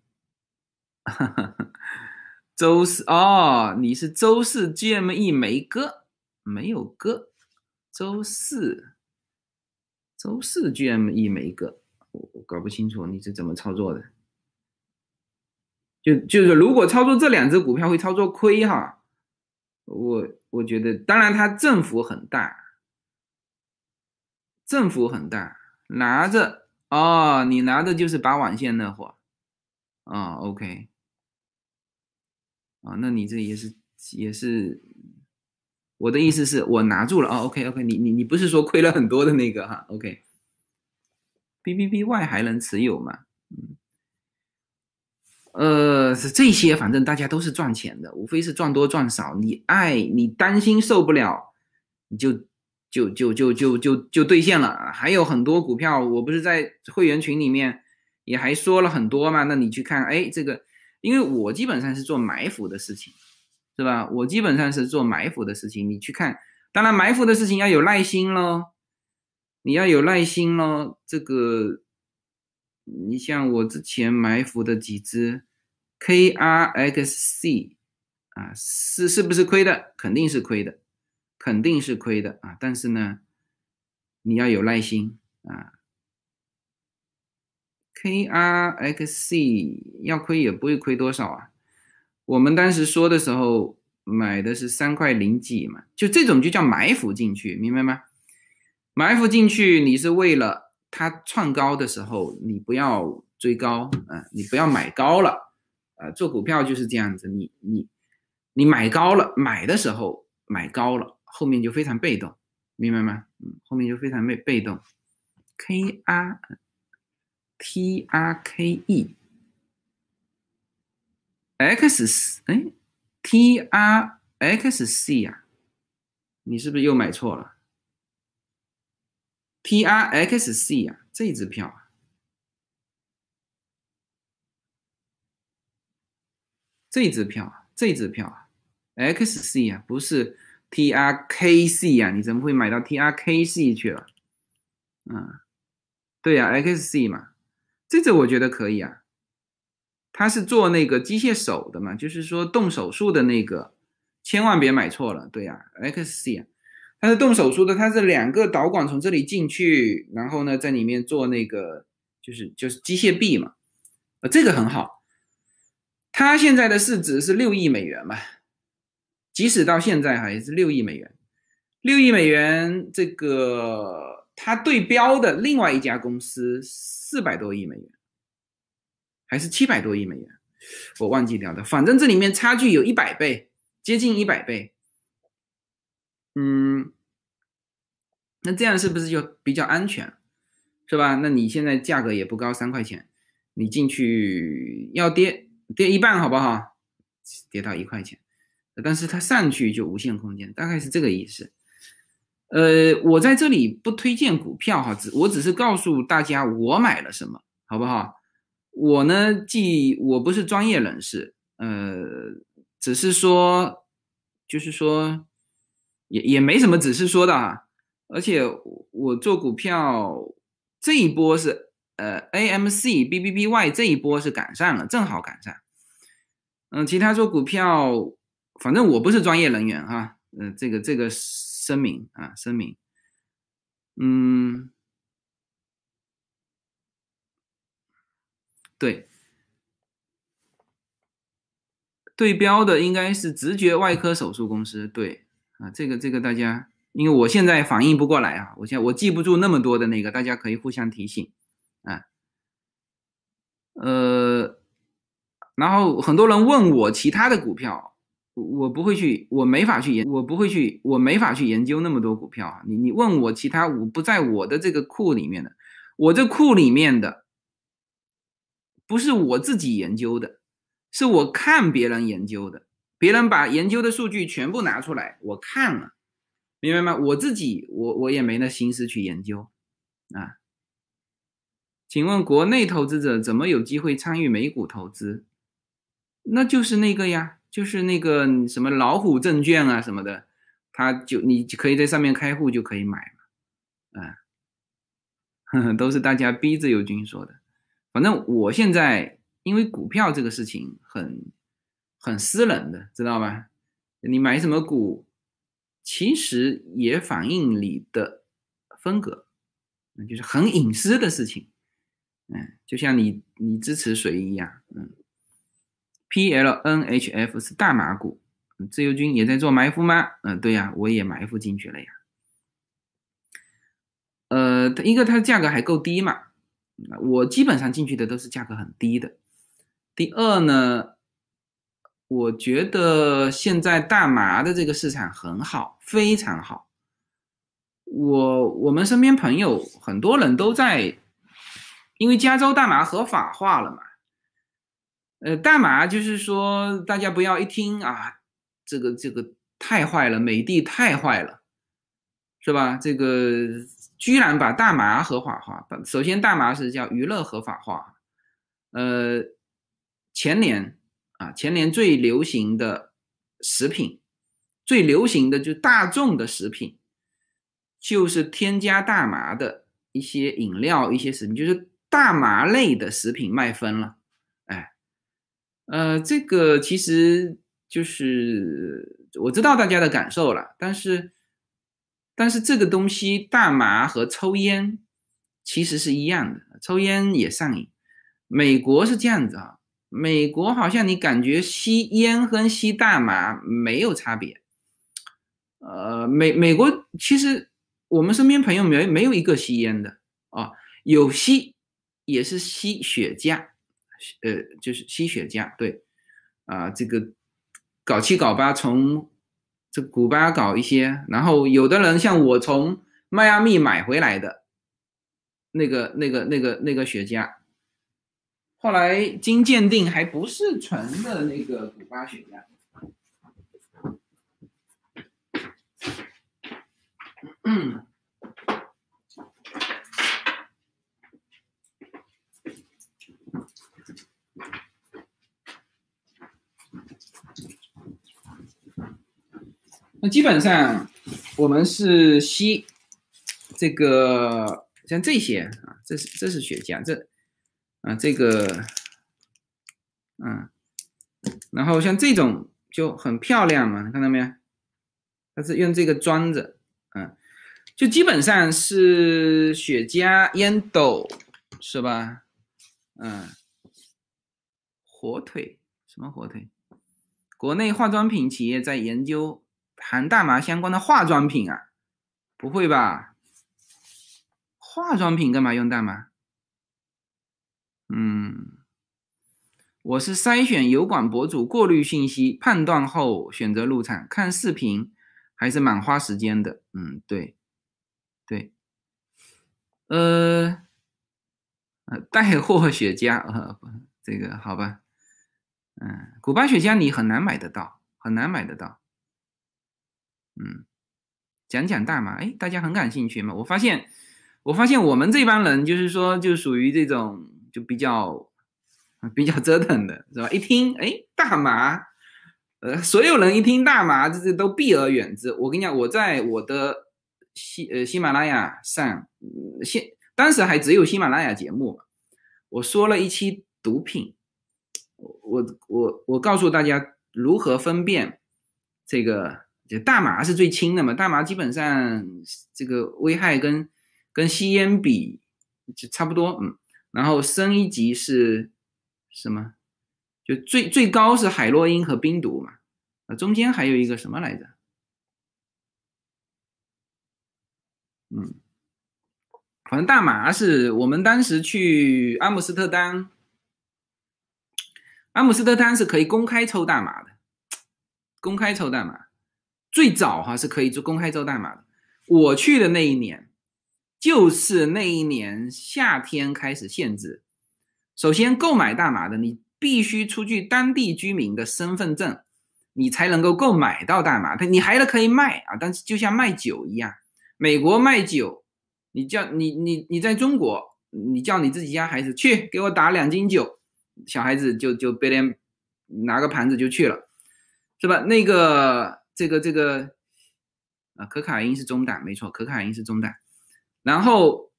周四哦，你是周四 GME 没割，没有割。周四，周四 GME 每一个，我我搞不清楚你是怎么操作的。就就是如果操作这两只股票会操作亏哈，我我觉得当然它振幅很大，振幅很大，拿着哦，你拿的就是拔网线那货啊，OK，啊，那你这也是也是。我的意思是我拿住了哦，OK OK，你你你不是说亏了很多的那个哈，OK，B B B Y 还能持有吗？嗯，呃，是这些，反正大家都是赚钱的，无非是赚多赚少。你爱你担心受不了，你就就就就就就就兑现了。还有很多股票，我不是在会员群里面也还说了很多嘛？那你去看，哎，这个，因为我基本上是做埋伏的事情。是吧？我基本上是做埋伏的事情，你去看。当然，埋伏的事情要有耐心喽，你要有耐心喽。这个，你像我之前埋伏的几只 KRXC 啊，是是不是亏的？肯定是亏的，肯定是亏的啊。但是呢，你要有耐心啊。KRXC 要亏也不会亏多少啊。我们当时说的时候买的是三块零几嘛，就这种就叫埋伏进去，明白吗？埋伏进去，你是为了它创高的时候，你不要追高啊，你不要买高了啊。做股票就是这样子，你你你买高了，买的时候买高了，后面就非常被动，明白吗？嗯，后面就非常被被动。K R T R K E。X 哎，T R X C 呀，你是不是又买错了？T R X C 呀，这支票啊，这支票啊，这支票啊，X C 呀，不是 T R K C 呀，你怎么会买到 T R K C 去了？嗯，对呀，X C 嘛，这支我觉得可以啊。他是做那个机械手的嘛，就是说动手术的那个，千万别买错了。对呀，XC 啊，他是动手术的，他是两个导管从这里进去，然后呢在里面做那个，就是就是机械臂嘛，呃，这个很好。他现在的市值是六亿美元嘛，即使到现在还是六亿美元，六亿美元，这个他对标的另外一家公司四百多亿美元。还是七百多亿美元，我忘记掉的，反正这里面差距有一百倍，接近一百倍。嗯，那这样是不是就比较安全，是吧？那你现在价格也不高，三块钱，你进去要跌跌一半好不好？跌到一块钱，但是它上去就无限空间，大概是这个意思。呃，我在这里不推荐股票哈，只我只是告诉大家我买了什么，好不好？我呢，既我不是专业人士，呃，只是说，就是说，也也没什么只是说的啊。而且我做股票这一波是呃 AMC BBBY 这一波是赶上了，正好赶上。嗯，其他做股票，反正我不是专业人员哈。嗯，这个这个声明啊，声明。嗯，对，对标的应该是直觉外科手术公司。对啊，这个这个大家。因为我现在反应不过来啊，我现在我记不住那么多的那个，大家可以互相提醒啊。呃，然后很多人问我其他的股票，我不会去，我没法去研，我不会去，我没法去研究那么多股票啊。你你问我其他，我不在我的这个库里面的，我这库里面的不是我自己研究的，是我看别人研究的，别人把研究的数据全部拿出来，我看了。明白吗？我自己，我我也没那心思去研究，啊？请问国内投资者怎么有机会参与美股投资？那就是那个呀，就是那个什么老虎证券啊什么的，他就你可以在上面开户就可以买嘛，啊，都是大家逼自由军说的。反正我现在因为股票这个事情很很私人的，知道吧？你买什么股？其实也反映你的风格，那就是很隐私的事情，嗯，就像你你支持谁一样，嗯，P L N H F 是大马股，自由军也在做埋伏吗？嗯，对呀，我也埋伏进去了呀，呃，它一个它价格还够低嘛，我基本上进去的都是价格很低的，第二呢。我觉得现在大麻的这个市场很好，非常好。我我们身边朋友很多人都在，因为加州大麻合法化了嘛。呃，大麻就是说，大家不要一听啊，这个这个太坏了，美的太坏了，是吧？这个居然把大麻合法化。首先，大麻是叫娱乐合法化。呃，前年。啊，前年最流行的食品，最流行的就大众的食品，就是添加大麻的一些饮料、一些食品，就是大麻类的食品卖疯了。哎，呃，这个其实就是我知道大家的感受了，但是，但是这个东西，大麻和抽烟其实是一样的，抽烟也上瘾。美国是这样子啊。美国好像你感觉吸烟和吸大麻没有差别，呃，美美国其实我们身边朋友没没有一个吸烟的啊，有吸也是吸雪茄，呃，就是吸雪茄，对，啊，这个搞七搞八从这古巴搞一些，然后有的人像我从迈阿密买回来的那个那个那个那个雪茄。后来经鉴定还不是纯的那个古巴雪茄。嗯。那基本上我们是吸这个像这些啊，这是这是雪茄这。啊，这个，嗯，然后像这种就很漂亮嘛，看到没有？它是用这个装着，嗯，就基本上是雪茄、烟斗，是吧？嗯，火腿什么火腿？国内化妆品企业在研究含大麻相关的化妆品啊？不会吧？化妆品干嘛用大麻？嗯，我是筛选油管博主，过滤信息，判断后选择入场。看视频还是蛮花时间的。嗯，对，对，呃，带货雪茄，呃，这个好吧。嗯，古巴雪茄你很难买得到，很难买得到。嗯，讲讲大麻，哎，大家很感兴趣嘛？我发现，我发现我们这帮人就是说，就属于这种。就比较比较折腾的是吧？一听哎，大麻呃，所有人一听大麻，这这都避而远之。我跟你讲，我在我的喜呃喜马拉雅上，现当时还只有喜马拉雅节目，我说了一期毒品，我我我告诉大家如何分辨这个，就大麻是最轻的嘛，大麻基本上这个危害跟跟吸烟比就差不多，嗯，然后升一级是什么？就最最高是海洛因和冰毒嘛，啊，中间还有一个什么来着？嗯，反正大麻是我们当时去阿姆斯特丹，阿姆斯特丹是可以公开抽大麻的，公开抽大麻，最早哈是可以做公开做大麻的。我去的那一年，就是那一年夏天开始限制，首先购买大麻的你。必须出具当地居民的身份证，你才能够购买到大麻。他你还是可以卖啊，但是就像卖酒一样，美国卖酒，你叫你你你在中国，你叫你自己家孩子去给我打两斤酒，小孩子就就别人拿个盘子就去了，是吧？那个这个这个啊，可卡因是中档，没错，可卡因是中档，然后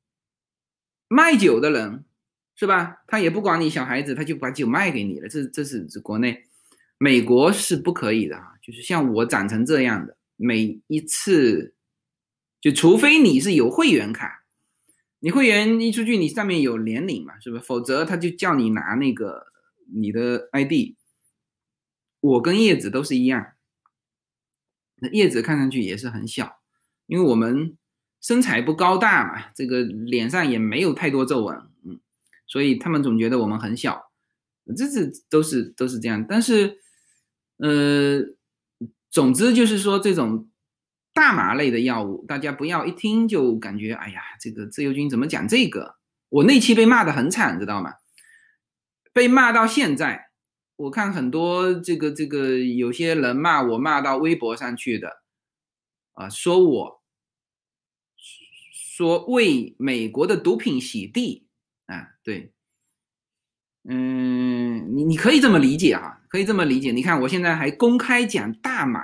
卖酒的人。是吧？他也不管你小孩子，他就把酒卖给你了。这这是国内，美国是不可以的啊。就是像我长成这样的，每一次，就除非你是有会员卡，你会员一出去，你上面有年龄嘛，是不是？否则他就叫你拿那个你的 ID。我跟叶子都是一样，那叶子看上去也是很小，因为我们身材不高大嘛，这个脸上也没有太多皱纹。嗯所以他们总觉得我们很小，这是都是都是这样。但是，呃，总之就是说，这种大麻类的药物，大家不要一听就感觉，哎呀，这个自由军怎么讲这个？我那期被骂的很惨，知道吗？被骂到现在，我看很多这个这个有些人骂我，骂到微博上去的，啊，说我说为美国的毒品洗地。啊，对，嗯，你你可以这么理解啊，可以这么理解。你看，我现在还公开讲大麻，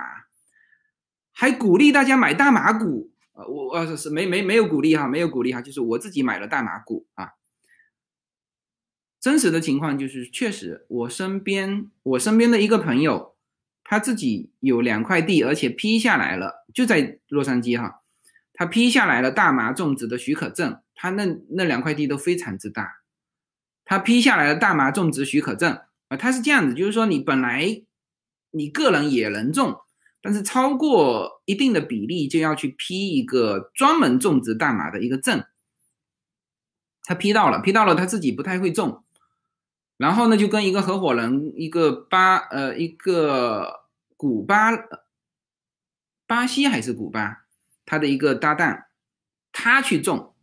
还鼓励大家买大麻股啊，我呃是没没没有鼓励哈，没有鼓励哈，就是我自己买了大麻股啊。真实的情况就是，确实我身边我身边的一个朋友，他自己有两块地，而且批下来了，就在洛杉矶哈，他批下来了大麻种植的许可证。他那那两块地都非常之大，他批下来的大麻种植许可证啊，他是这样子，就是说你本来你个人也能种，但是超过一定的比例就要去批一个专门种植大麻的一个证。他批到了，批到了，他自己不太会种，然后呢就跟一个合伙人，一个巴呃一个古巴巴西还是古巴，他的一个搭档，他去种。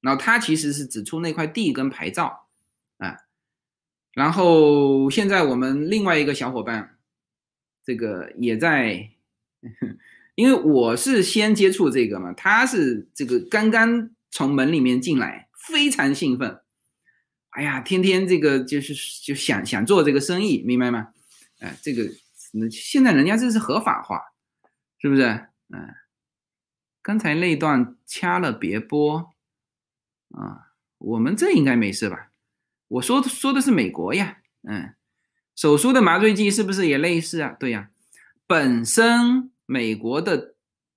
然后他其实是只出那块地跟牌照，啊，然后现在我们另外一个小伙伴，这个也在，因为我是先接触这个嘛，他是这个刚刚从门里面进来，非常兴奋，哎呀，天天这个就是就想想做这个生意，明白吗？哎，这个现在人家这是合法化，是不是？嗯，刚才那段掐了别播。啊，我们这应该没事吧？我说说的是美国呀，嗯，手术的麻醉剂是不是也类似啊？对呀，本身美国的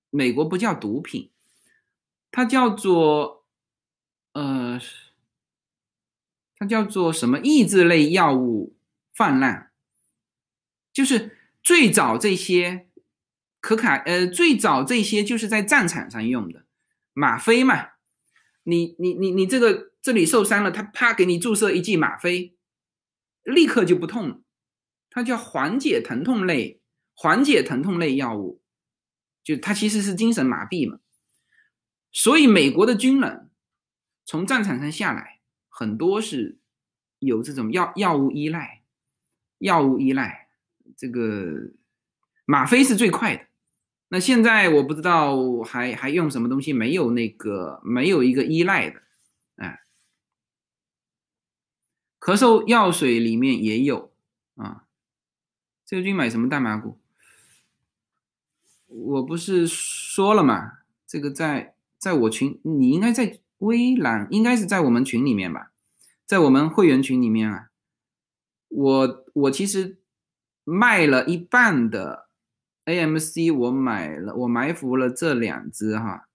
美国不叫毒品，它叫做呃，它叫做什么抑制类药物泛滥，就是最早这些可卡呃，最早这些就是在战场上用的吗啡嘛。你你你你这个这里受伤了，他啪给你注射一剂吗啡，立刻就不痛了，它叫缓解疼痛类缓解疼痛类药物，就它其实是精神麻痹嘛。所以美国的军人从战场上下来，很多是有这种药药物依赖，药物依赖，这个吗啡是最快的。那现在我不知道还还用什么东西，没有那个没有一个依赖的，哎，咳嗽药水里面也有啊，自由军买什么大麻股？我不是说了吗，这个在在我群，你应该在微蓝，应该是在我们群里面吧，在我们会员群里面啊。我我其实卖了一半的 AMC，我买了，我埋伏了这两只哈，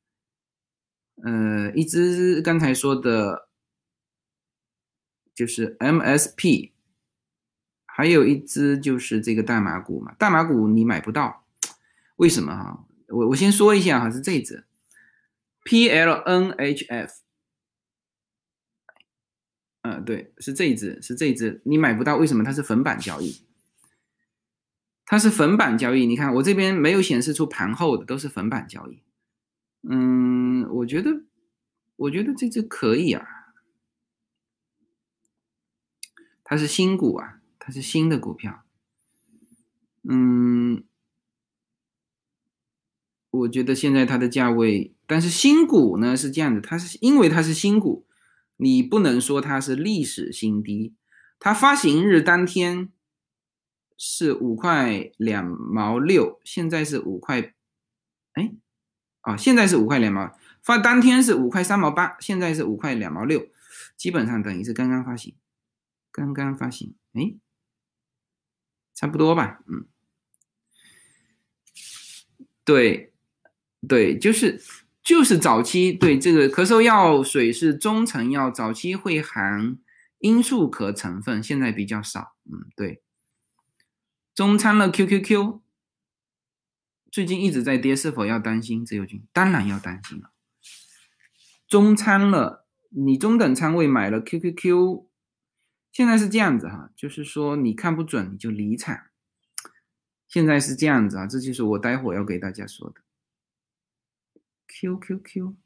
呃，一只刚才说的，就是 MSP，还有一只就是这个大马股嘛，大马股你买不到，为什么哈？我我先说一下哈，是这只 PLNHF。嗯，对，是这一只，是这一只，你买不到，为什么？它是粉板交易，它是粉板交易。你看我这边没有显示出盘后的，都是粉板交易。嗯，我觉得，我觉得这只可以啊，它是新股啊，它是新的股票。嗯，我觉得现在它的价位，但是新股呢是这样的，它是因为它是新股。你不能说它是历史新低，它发行日当天是五块两毛六，现在是五块，哎，啊，现在是五块两毛，发当天是五块三毛八，现在是五块两毛六，基本上等于是刚刚发行，刚刚发行，哎，差不多吧，嗯，对，对，就是。就是早期对这个咳嗽药水是中成药，早期会含罂粟壳成分，现在比较少。嗯，对。中餐了 QQQ，最近一直在跌，是否要担心自由军？当然要担心了。中餐了，你中等仓位买了 QQQ，现在是这样子哈，就是说你看不准你就离场。现在是这样子啊，这就是我待会要给大家说的。Q Q Q，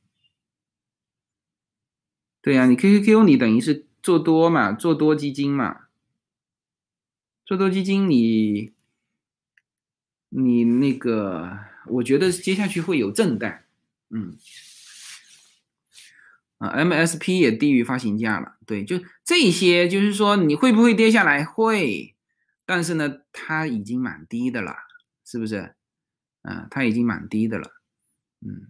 对呀，你 Q Q Q，你等于是做多嘛，做多基金嘛，做多基金，你你那个，我觉得接下去会有震荡，嗯，啊，M S P 也低于发行价了，对，就这些，就是说你会不会跌下来？会，但是呢，它已经蛮低的了，是不是？嗯，它已经蛮低的了，嗯。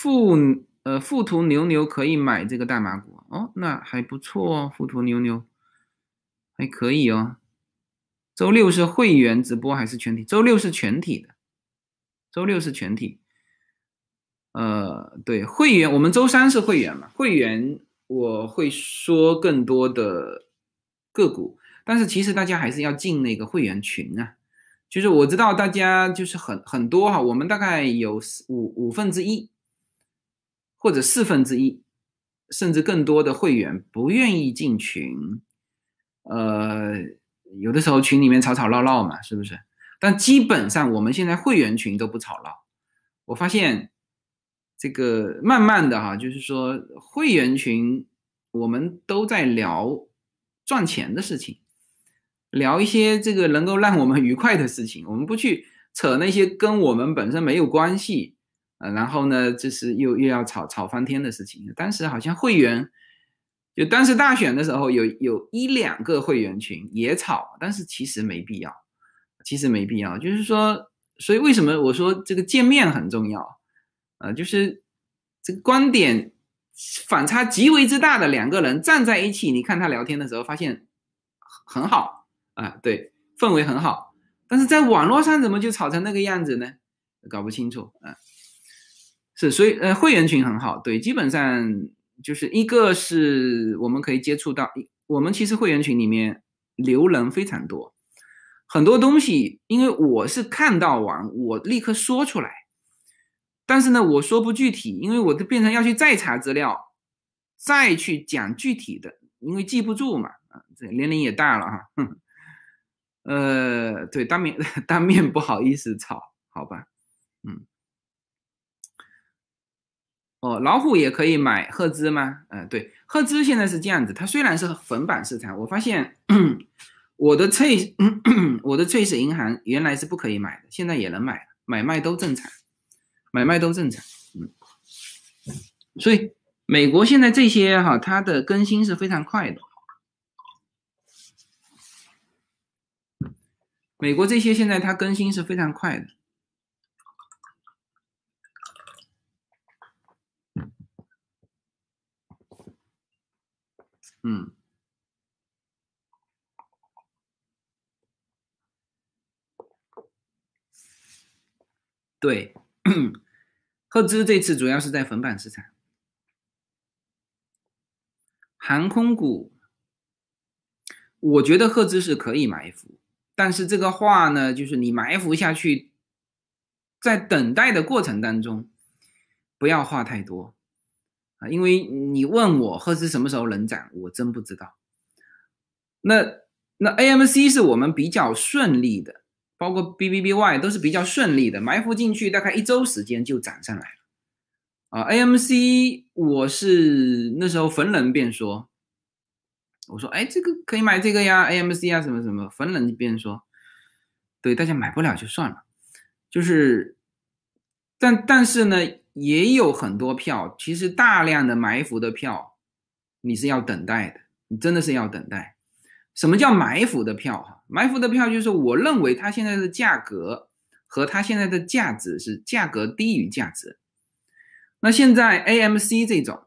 富呃富途牛牛可以买这个大麻股哦，那还不错哦，富途牛牛还可以哦。周六是会员直播还是全体？周六是全体的，周六是全体。呃，对，会员我们周三是会员嘛？会员我会说更多的个股，但是其实大家还是要进那个会员群啊。就是我知道大家就是很很多哈，我们大概有五五分之一。或者四分之一，甚至更多的会员不愿意进群，呃，有的时候群里面吵吵闹闹嘛，是不是？但基本上我们现在会员群都不吵闹。我发现这个慢慢的哈，就是说会员群我们都在聊赚钱的事情，聊一些这个能够让我们愉快的事情，我们不去扯那些跟我们本身没有关系。呃，然后呢，就是又又要吵吵翻天的事情。当时好像会员，就当时大选的时候，有有一两个会员群也吵，但是其实没必要，其实没必要。就是说，所以为什么我说这个见面很重要？呃，就是这个观点反差极为之大的两个人站在一起，你看他聊天的时候，发现很好啊，对，氛围很好。但是在网络上怎么就吵成那个样子呢？搞不清楚啊。是，所以呃，会员群很好，对，基本上就是一个是我们可以接触到，我们其实会员群里面留人非常多，很多东西，因为我是看到完，我立刻说出来，但是呢，我说不具体，因为我就变成要去再查资料，再去讲具体的，因为记不住嘛，啊，这年龄也大了哈，呃，对，当面 当面不好意思吵，好吧，嗯。哦，老虎也可以买赫兹吗？嗯，对，赫兹现在是这样子，它虽然是粉板市场，我发现我的翠，我的翠是银行原来是不可以买的，现在也能买，买卖都正常，买卖都正常。嗯，所以美国现在这些哈，它的更新是非常快的。美国这些现在它更新是非常快的。嗯，对，赫兹这次主要是在粉板市场，航空股，我觉得赫兹是可以埋伏，但是这个话呢，就是你埋伏下去，在等待的过程当中，不要话太多。啊，因为你问我赫兹什么时候能涨，我真不知道。那那 AMC 是我们比较顺利的，包括 BBBY 都是比较顺利的，埋伏进去大概一周时间就涨上来了。啊，AMC 我是那时候逢人便说，我说哎，这个可以买这个呀，AMC 啊什么什么，逢人便说，对，大家买不了就算了，就是，但但是呢。也有很多票，其实大量的埋伏的票，你是要等待的，你真的是要等待。什么叫埋伏的票？哈，埋伏的票就是我认为它现在的价格和它现在的价值是价格低于价值。那现在 AMC 这种，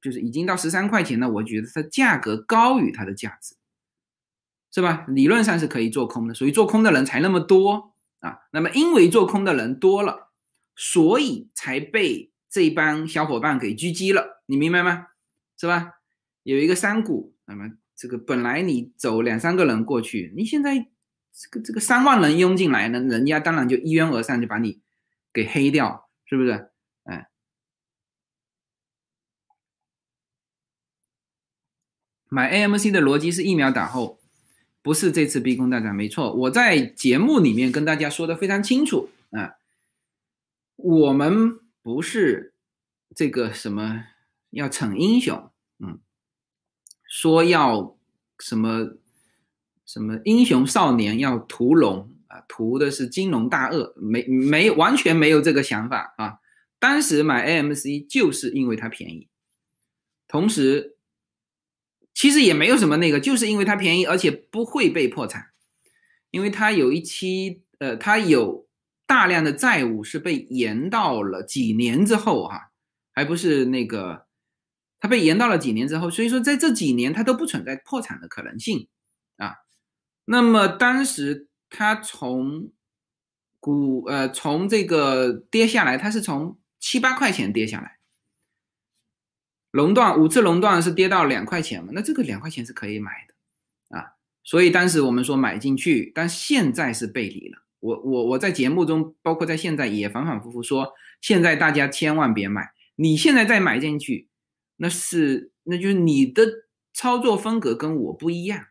就是已经到十三块钱了，我觉得它价格高于它的价值，是吧？理论上是可以做空的，所以做空的人才那么多啊。那么因为做空的人多了。所以才被这帮小伙伴给狙击了，你明白吗？是吧？有一个山谷，那么这个本来你走两三个人过去，你现在这个这个三万人拥进来呢，人家当然就一拥而上，就把你给黑掉，是不是？哎，买 AMC 的逻辑是一秒打后，不是这次逼空大战，没错，我在节目里面跟大家说的非常清楚。我们不是这个什么要逞英雄，嗯，说要什么什么英雄少年要屠龙啊，屠的是金龙大鳄，没没完全没有这个想法啊。当时买 AMC 就是因为它便宜，同时其实也没有什么那个，就是因为它便宜，而且不会被破产，因为它有一期呃，它有。大量的债务是被延到了几年之后，哈，还不是那个，它被延到了几年之后，所以说在这几年它都不存在破产的可能性啊。那么当时它从股呃从这个跌下来，它是从七八块钱跌下来，熔断五次熔断是跌到两块钱嘛？那这个两块钱是可以买的啊，所以当时我们说买进去，但现在是背离了。我我我在节目中，包括在现在也反反复复说，现在大家千万别买。你现在再买进去，那是那就是你的操作风格跟我不一样，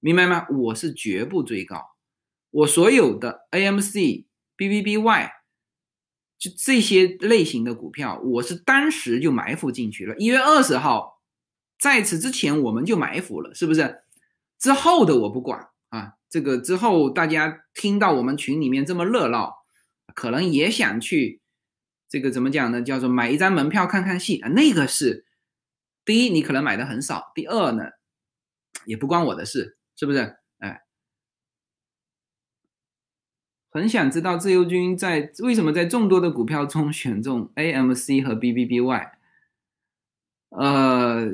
明白吗？我是绝不追高，我所有的 AMC、BBBY 就这些类型的股票，我是当时就埋伏进去了。一月二十号，在此之前我们就埋伏了，是不是？之后的我不管。这个之后大家听到我们群里面这么热闹，可能也想去，这个怎么讲呢？叫做买一张门票看看戏啊。那个是第一，你可能买的很少；第二呢，也不关我的事，是不是？哎，很想知道自由军在为什么在众多的股票中选中 AMC 和 BBBY，呃。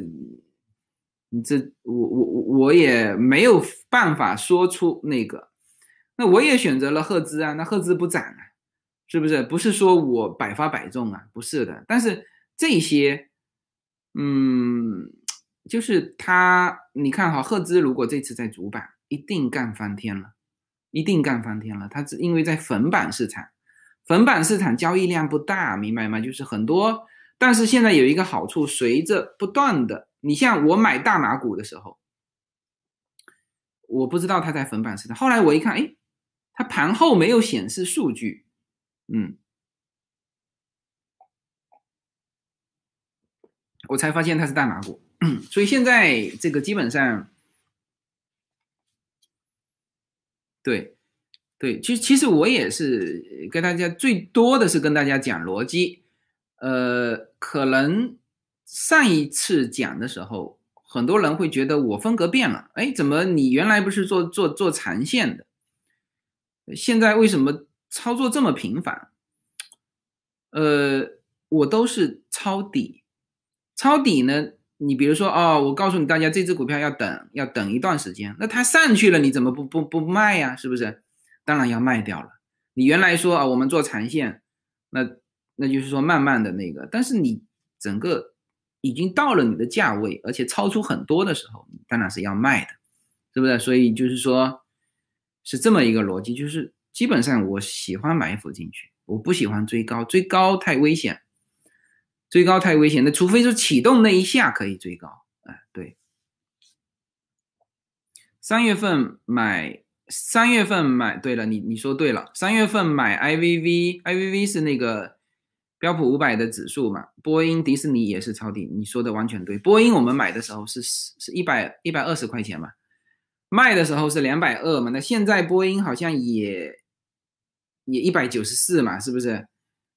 你这我我我也没有办法说出那个，那我也选择了赫兹啊，那赫兹不涨啊，是不是？不是说我百发百中啊，不是的。但是这些，嗯，就是他，你看哈，赫兹如果这次在主板，一定干翻天了，一定干翻天了。它只因为在粉板市场，粉板市场交易量不大，明白吗？就是很多，但是现在有一个好处，随着不断的。你像我买大马股的时候，我不知道它在粉板市场。后来我一看，哎，它盘后没有显示数据，嗯，我才发现它是大马股。所以现在这个基本上，对，对，其实其实我也是跟大家最多的是跟大家讲逻辑，呃，可能。上一次讲的时候，很多人会觉得我风格变了。哎，怎么你原来不是做做做长线的？现在为什么操作这么频繁？呃，我都是抄底，抄底呢？你比如说哦，我告诉你大家，这只股票要等，要等一段时间。那它上去了，你怎么不不不卖呀？是不是？当然要卖掉了。你原来说啊，我们做长线，那那就是说慢慢的那个，但是你整个已经到了你的价位，而且超出很多的时候，当然是要卖的，是不是？所以就是说，是这么一个逻辑，就是基本上我喜欢埋伏进去，我不喜欢追高，追高太危险。追高太危险，那除非是启动那一下可以追高，哎，对。三月份买，三月份买，对了，你你说对了，三月份买 IVV，IVV 是那个标普五百的指数嘛？波音、迪士尼也是抄底，你说的完全对。波音我们买的时候是是一百一百二十块钱嘛，卖的时候是两百二嘛，那现在波音好像也也一百九十四嘛，是不是？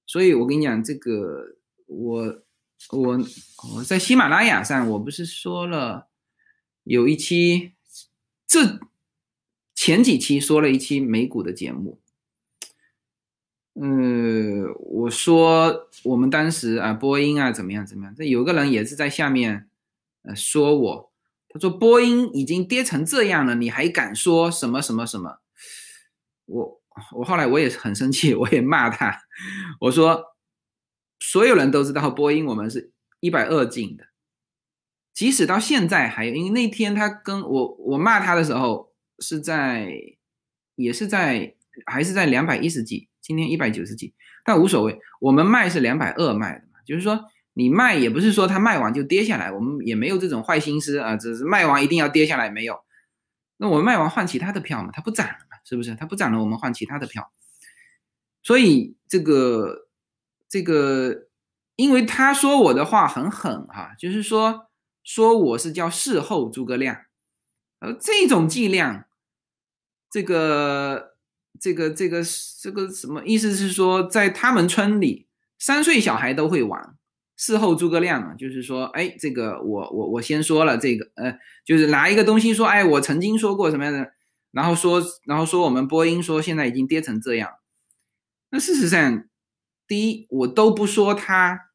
所以我跟你讲这个。我我我在喜马拉雅上，我不是说了有一期，这前几期说了一期美股的节目，嗯，我说我们当时啊，波音啊怎么样怎么样？这有个人也是在下面呃说我，他说波音已经跌成这样了，你还敢说什么什么什么？我我后来我也很生气，我也骂他，我说。所有人都知道波音，我们是一百二进的，即使到现在还有，因为那天他跟我我骂他的时候是在，也是在还是在两百一十几，今天一百九十几，但无所谓，我们卖是两百二卖的嘛，就是说你卖也不是说他卖完就跌下来，我们也没有这种坏心思啊，只是卖完一定要跌下来没有，那我卖完换其他的票嘛，它不涨了嘛，是不是？它不涨了，我们换其他的票，所以这个。这个，因为他说我的话很狠哈，就是说说我是叫事后诸葛亮，呃，这种伎俩，这个这个这个这个什么意思是说，在他们村里，三岁小孩都会玩事后诸葛亮嘛，就是说，哎，这个我我我先说了这个，呃，就是拿一个东西说，哎，我曾经说过什么样的，然后说然后说我们播音说现在已经跌成这样，那事实上。第一，我都不说他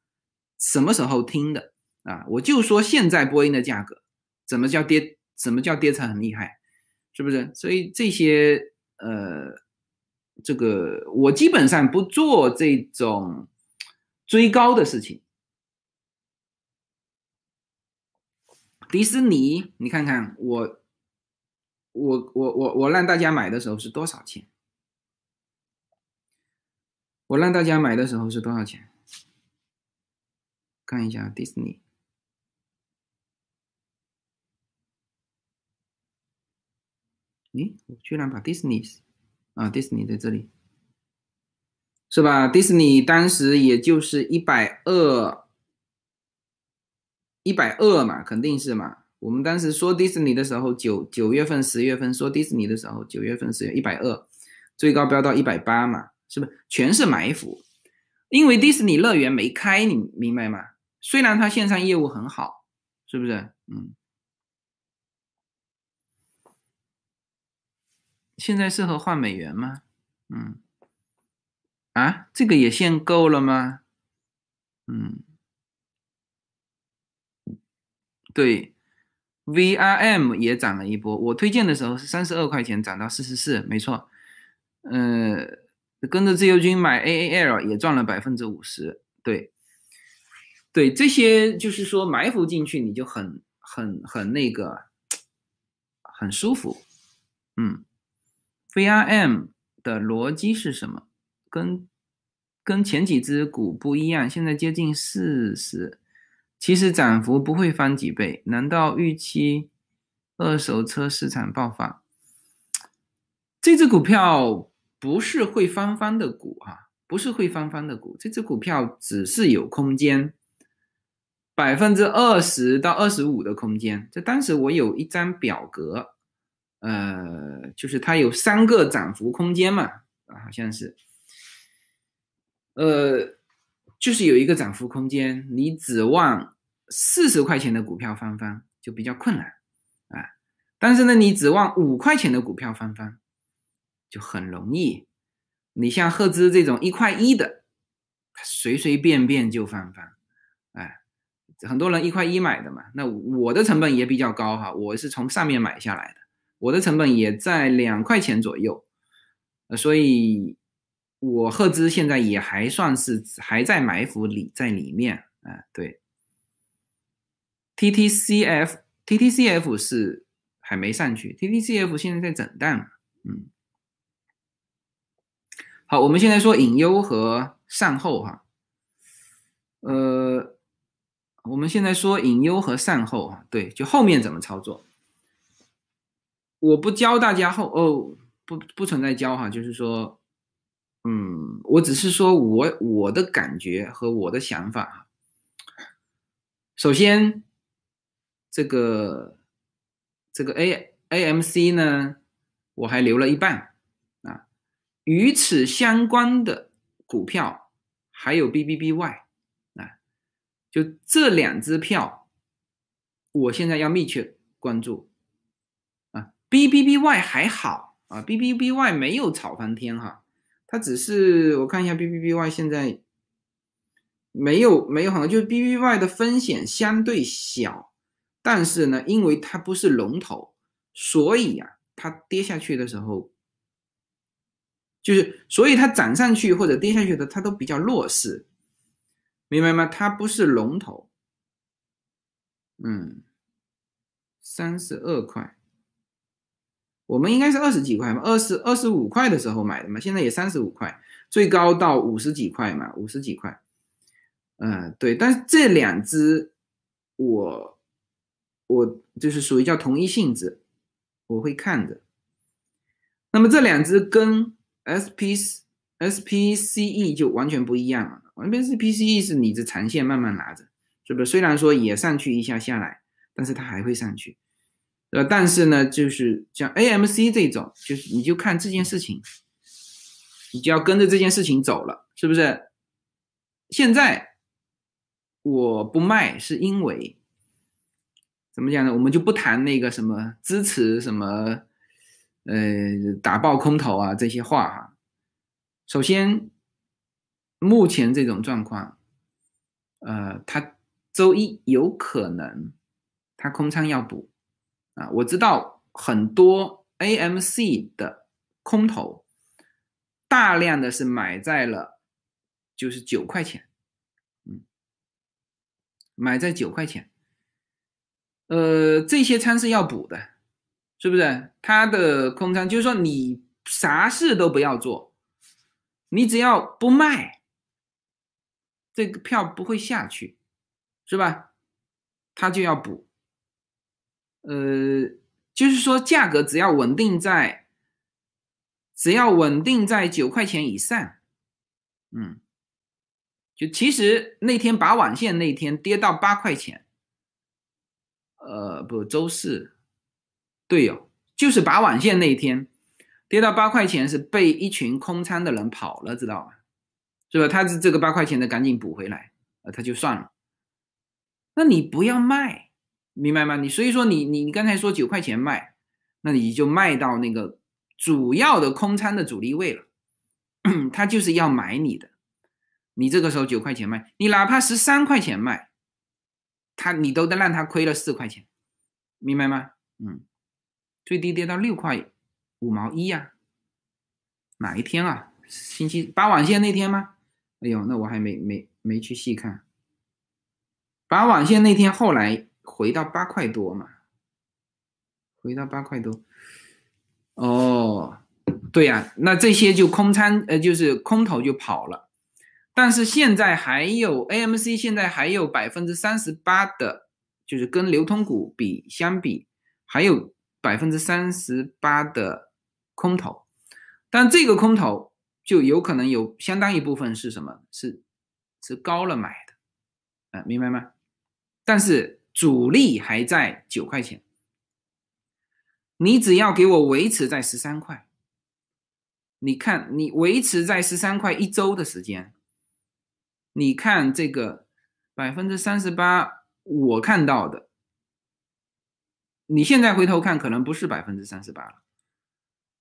什么时候听的啊，我就说现在波音的价格怎么叫跌，怎么叫跌成很厉害，是不是？所以这些呃，这个我基本上不做这种追高的事情。迪士尼，你看看我，我我我我让大家买的时候是多少钱？我让大家买的时候是多少钱？看一下迪士尼。咦，我居然把迪士尼啊，迪士尼在这里，是吧？迪士尼当时也就是一百二，一百二嘛，肯定是嘛。我们当时说迪士尼的时候，九九月份、十月份说迪士尼的时候，九月份、十月一百二，最高飙到一百八嘛。是不是全是埋伏？因为迪士尼乐园没开，你明白吗？虽然它线上业务很好，是不是？嗯。现在适合换美元吗？嗯。啊，这个也限购了吗？嗯。对，VRM 也涨了一波。我推荐的时候是三十二块钱，涨到四十四，没错。嗯。跟着自由军买 AAL 也赚了百分之五十，对，对，这些就是说埋伏进去你就很很很那个，很舒服，嗯，VRM 的逻辑是什么？跟跟前几只股不一样，现在接近四十，其实涨幅不会翻几倍，难道预期二手车市场爆发？这只股票？不是会翻番的股啊，不是会翻番的股，这只股票只是有空间，百分之二十到二十五的空间。这当时我有一张表格，呃，就是它有三个涨幅空间嘛，啊，好像是，呃，就是有一个涨幅空间，你指望四十块钱的股票翻番就比较困难啊，但是呢，你指望五块钱的股票翻番。就很容易。你像赫兹这种一块一的，随随便便就翻番，哎，很多人一块一买的嘛。那我的成本也比较高哈，我是从上面买下来的，我的成本也在两块钱左右，呃，所以我赫兹现在也还算是还在埋伏里在里面啊，对。TTCF TTCF 是还没上去，TTCF 现在在整淡，嗯。好，我们现在说隐忧和善后哈，呃，我们现在说隐忧和善后啊，对，就后面怎么操作，我不教大家后哦，不不存在教哈，就是说，嗯，我只是说我我的感觉和我的想法哈。首先，这个这个 A AMC 呢，我还留了一半啊。与此相关的股票还有 B B B Y 啊，就这两支票，我现在要密切关注。B B B Y 还好啊，B B B Y 没有炒翻天哈，它只是我看一下 B B B Y 现在没有没有很，就是 B B Y 的风险相对小，但是呢，因为它不是龙头，所以呀，它跌下去的时候。就是，所以它涨上去或者跌下去的，它都比较弱势，明白吗？它不是龙头。嗯，三十二块，我们应该是二十几块嘛，二十二十五块的时候买的嘛，现在也三十五块，最高到五十几块嘛，五十几块。嗯，对，但是这两只，我我就是属于叫同一性质，我会看的。那么这两只跟。S P S P C E 就完全不一样了，完全是 P C E 是你的长线慢慢拿着，是不是？虽然说也上去一下下来，但是它还会上去，呃，但是呢，就是像 A M C 这种，就是你就看这件事情，你就要跟着这件事情走了，是不是？现在我不卖，是因为怎么讲呢？我们就不谈那个什么支持什么。呃，打爆空头啊，这些话哈。首先，目前这种状况，呃，它周一有可能它空仓要补啊。我知道很多 AMC 的空头，大量的是买在了就是九块钱，嗯，买在九块钱，呃，这些仓是要补的。是不是它的空仓？就是说你啥事都不要做，你只要不卖，这个票不会下去，是吧？它就要补。呃，就是说价格只要稳定在，只要稳定在九块钱以上，嗯，就其实那天拔网线那天跌到八块钱，呃，不，周四。对哦，就是拔网线那一天，跌到八块钱是被一群空仓的人跑了，知道吗？是吧？他是这个八块钱的赶紧补回来，呃，他就算了。那你不要卖，明白吗？你所以说你你你刚才说九块钱卖，那你就卖到那个主要的空仓的主力位了，他就是要买你的。你这个时候九块钱卖，你哪怕十三块钱卖，他你都得让他亏了四块钱，明白吗？嗯。最低跌到六块五毛一呀，哪一天啊？星期八网线那天吗？哎呦，那我还没没没去细看。拔网线那天后来回到八块多嘛，回到八块多。哦，对呀，那这些就空仓呃，就是空头就跑了。但是现在还有 AMC，现在还有百分之三十八的，就是跟流通股比相比还有。百分之三十八的空头，但这个空头就有可能有相当一部分是什么？是是高了买的，啊，明白吗？但是主力还在九块钱，你只要给我维持在十三块，你看你维持在十三块一周的时间，你看这个百分之三十八，我看到的。你现在回头看，可能不是百分之三十八了，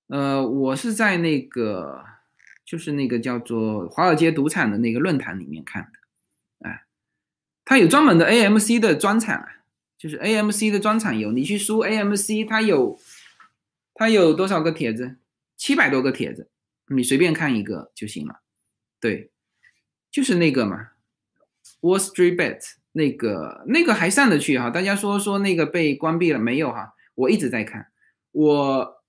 呃，我是在那个就是那个叫做华尔街赌场的那个论坛里面看的，它有专门的 AMC 的专场啊，就是 AMC 的专场有，你去输 AMC，它有它有多少个帖子？七百多个帖子，你随便看一个就行了。对，就是那个嘛，Wall Street Bet 那个那个还上得去哈，大家说说那个被关闭了没有哈？我一直在看，我。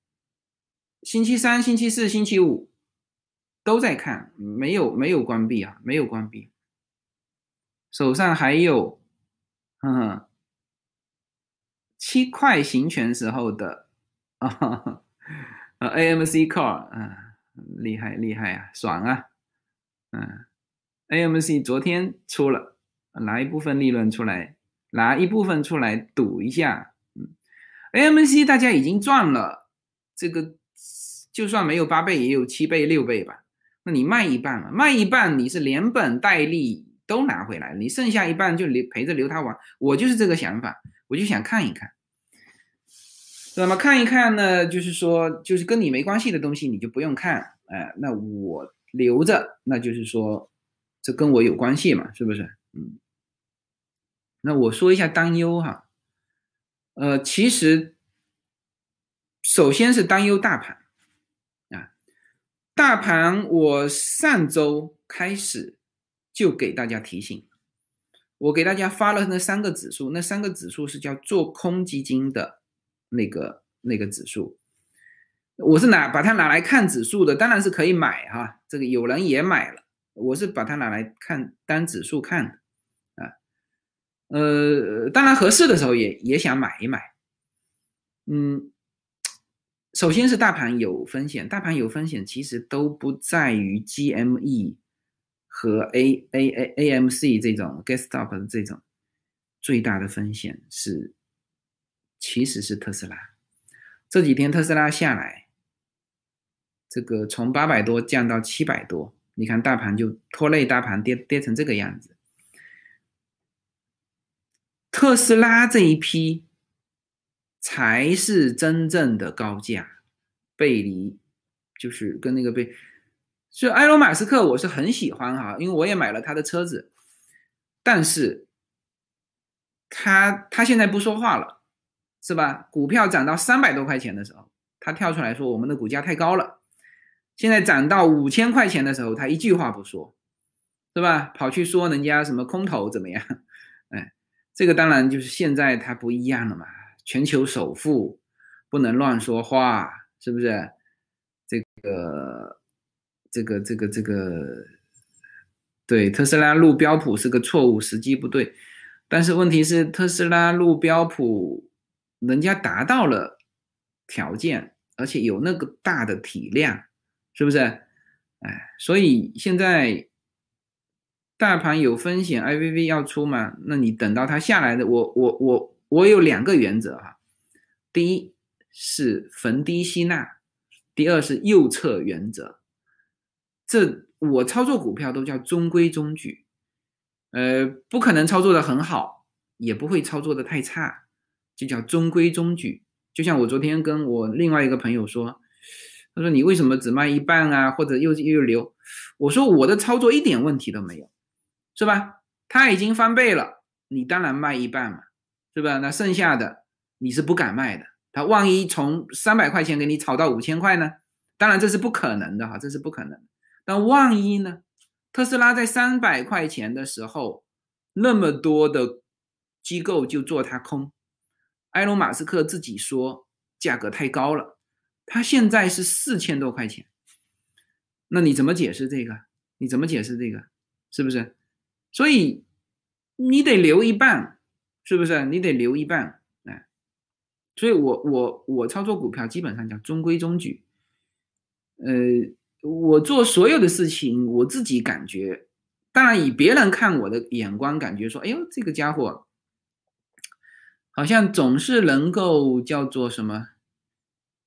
星期三、星期四、星期五都在看，没有没有关闭啊，没有关闭。手上还有，嗯，七块行权时候的啊，呃，AMC call，嗯，厉害厉害啊，爽啊，嗯，AMC 昨天出了，拿一部分利润出来，拿一部分出来赌一下，嗯，AMC 大家已经赚了这个。就算没有八倍，也有七倍、六倍吧。那你卖一半嘛？卖一半，你是连本带利都拿回来，你剩下一半就留陪着留他玩。我就是这个想法，我就想看一看。那么看一看呢？就是说，就是跟你没关系的东西，你就不用看。哎，那我留着，那就是说，这跟我有关系嘛？是不是？嗯。那我说一下担忧哈。呃，其实，首先是担忧大盘啊。大盘，我上周开始就给大家提醒，我给大家发了那三个指数，那三个指数是叫做空基金的那个那个指数，我是拿把它拿来看指数的，当然是可以买哈，这个有人也买了，我是把它拿来看单指数看的啊，呃，当然合适的时候也也想买一买，嗯。首先是大盘有风险，大盘有风险其实都不在于 GME 和 A A A AMC 这种 GameStop 的这种最大的风险是，其实是特斯拉。这几天特斯拉下来，这个从八百多降到七百多，你看大盘就拖累大盘跌跌成这个样子。特斯拉这一批。才是真正的高价背离，就是跟那个背，所以埃隆·马斯克我是很喜欢哈，因为我也买了他的车子，但是他他现在不说话了，是吧？股票涨到三百多块钱的时候，他跳出来说我们的股价太高了，现在涨到五千块钱的时候，他一句话不说，是吧？跑去说人家什么空头怎么样？哎，这个当然就是现在他不一样了嘛。全球首富不能乱说话，是不是？这个，这个，这个，这个，对，特斯拉入标普是个错误，时机不对。但是问题是，特斯拉入标普，人家达到了条件，而且有那个大的体量，是不是？哎，所以现在大盘有风险，IVV 要出嘛？那你等到它下来的，我，我，我。我有两个原则哈，第一是逢低吸纳，第二是右侧原则。这我操作股票都叫中规中矩，呃，不可能操作的很好，也不会操作的太差，就叫中规中矩。就像我昨天跟我另外一个朋友说，他说你为什么只卖一半啊，或者又又留？我说我的操作一点问题都没有，是吧？他已经翻倍了，你当然卖一半嘛。是吧？那剩下的你是不敢卖的。他万一从三百块钱给你炒到五千块呢？当然这是不可能的哈，这是不可能。但万一呢？特斯拉在三百块钱的时候，那么多的机构就做它空。埃隆·马斯克自己说价格太高了，他现在是四千多块钱。那你怎么解释这个？你怎么解释这个？是不是？所以你得留一半。是不是你得留一半？哎，所以我我我操作股票基本上叫中规中矩。呃，我做所有的事情，我自己感觉，当然以别人看我的眼光感觉说，哎呦，这个家伙好像总是能够叫做什么，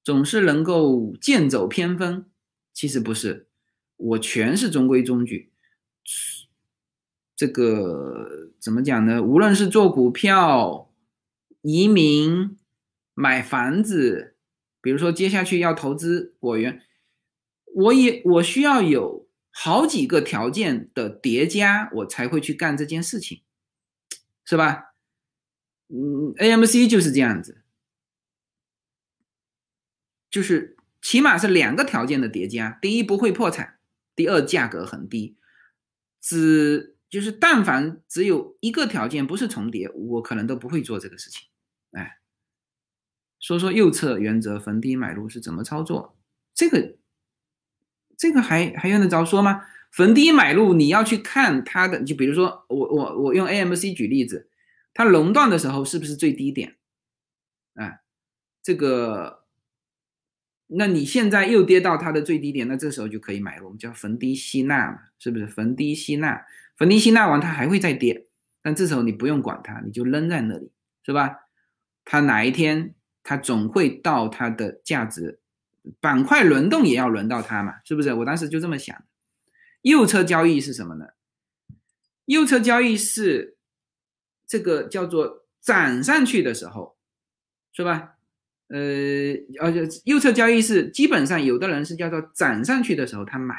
总是能够剑走偏锋。其实不是，我全是中规中矩。这个怎么讲呢？无论是做股票、移民、买房子，比如说接下去要投资果园，我也我需要有好几个条件的叠加，我才会去干这件事情，是吧？嗯，AMC 就是这样子，就是起码是两个条件的叠加，第一不会破产，第二价格很低，只就是但凡只有一个条件不是重叠，我可能都不会做这个事情。哎，说说右侧原则逢低买入是怎么操作？这个这个还还用得着说吗？逢低买入你要去看它的，就比如说我我我用 AMC 举例子。它熔断的时候是不是最低点？啊，这个，那你现在又跌到它的最低点，那这时候就可以买入，我们叫逢低吸纳嘛，是不是？逢低吸纳，逢低吸纳完它还会再跌，但这时候你不用管它，你就扔在那里，是吧？它哪一天它总会到它的价值，板块轮动也要轮到它嘛，是不是？我当时就这么想。右侧交易是什么呢？右侧交易是。这个叫做涨上去的时候，是吧？呃，而且右侧交易是基本上有的人是叫做涨上去的时候他买，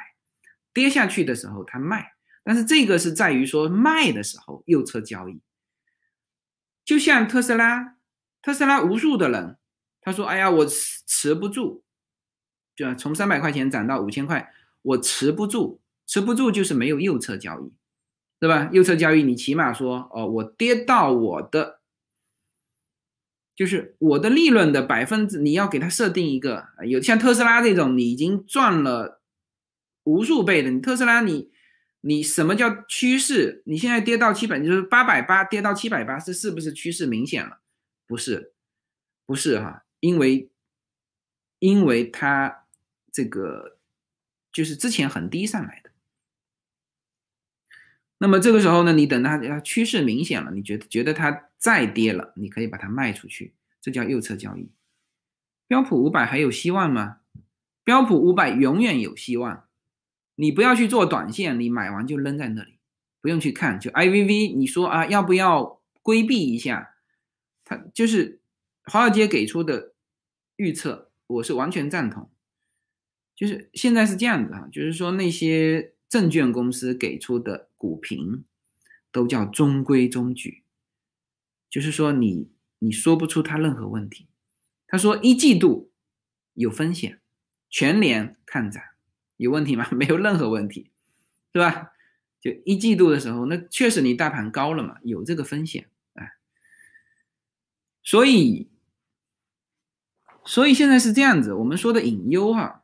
跌下去的时候他卖。但是这个是在于说卖的时候右侧交易，就像特斯拉，特斯拉无数的人他说：“哎呀，我持持不住，就从三百块钱涨到五千块，我持不住，持不住就是没有右侧交易。”对吧？右侧交易，你起码说哦，我跌到我的，就是我的利润的百分之，你要给它设定一个，有像特斯拉这种，你已经赚了无数倍的，你特斯拉，你你什么叫趋势？你现在跌到七百，就是八百八跌到七百八，这是不是趋势明显了？不是，不是哈，因为因为它这个就是之前很低上来的。那么这个时候呢，你等它趋势明显了，你觉得觉得它再跌了，你可以把它卖出去，这叫右侧交易。标普五百还有希望吗？标普五百永远有希望。你不要去做短线，你买完就扔在那里，不用去看。就 IVV，你说啊，要不要规避一下？它就是华尔街给出的预测，我是完全赞同。就是现在是这样子啊，就是说那些。证券公司给出的股评都叫中规中矩，就是说你你说不出它任何问题。他说一季度有风险，全年看涨有问题吗？没有任何问题，是吧？就一季度的时候，那确实你大盘高了嘛，有这个风险啊。所以，所以现在是这样子，我们说的隐忧哈。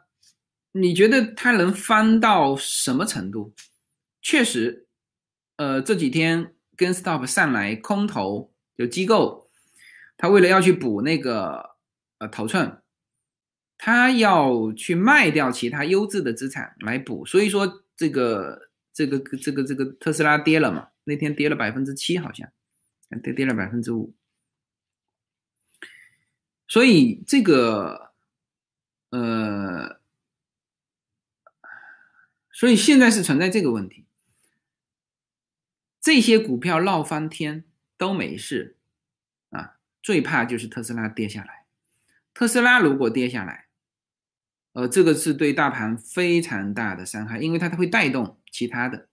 你觉得它能翻到什么程度？确实，呃，这几天跟 Stop 上来空头有机构，他为了要去补那个呃头寸，他要去卖掉其他优质的资产来补，所以说这个这个这个这个特斯拉跌了嘛？那天跌了百分之七，好像跌跌了百分之五，所以这个呃。所以现在是存在这个问题，这些股票闹翻天都没事，啊，最怕就是特斯拉跌下来。特斯拉如果跌下来，呃，这个是对大盘非常大的伤害，因为它会带动其他的，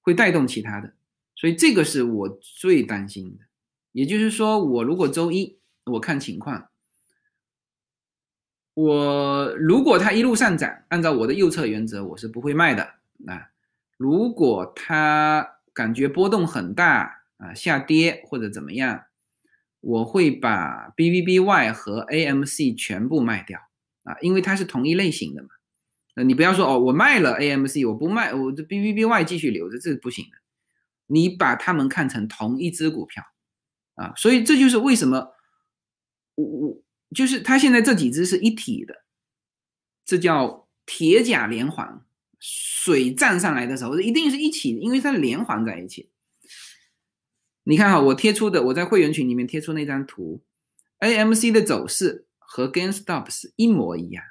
会带动其他的，所以这个是我最担心的。也就是说，我如果周一我看情况。我如果它一路上涨，按照我的右侧原则，我是不会卖的啊。如果它感觉波动很大啊，下跌或者怎么样，我会把 BBBY 和 AMC 全部卖掉啊，因为它是同一类型的嘛。呃，你不要说哦，我卖了 AMC，我不卖，我这 BBBY 继续留着，这是不行的。你把它们看成同一只股票，啊，所以这就是为什么我我就是它现在这几只是一体的，这叫铁甲连环。水涨上来的时候一定是一起，因为它连环在一起。你看哈，我贴出的我在会员群里面贴出那张图，AMC 的走势和 GameStop 是一模一样。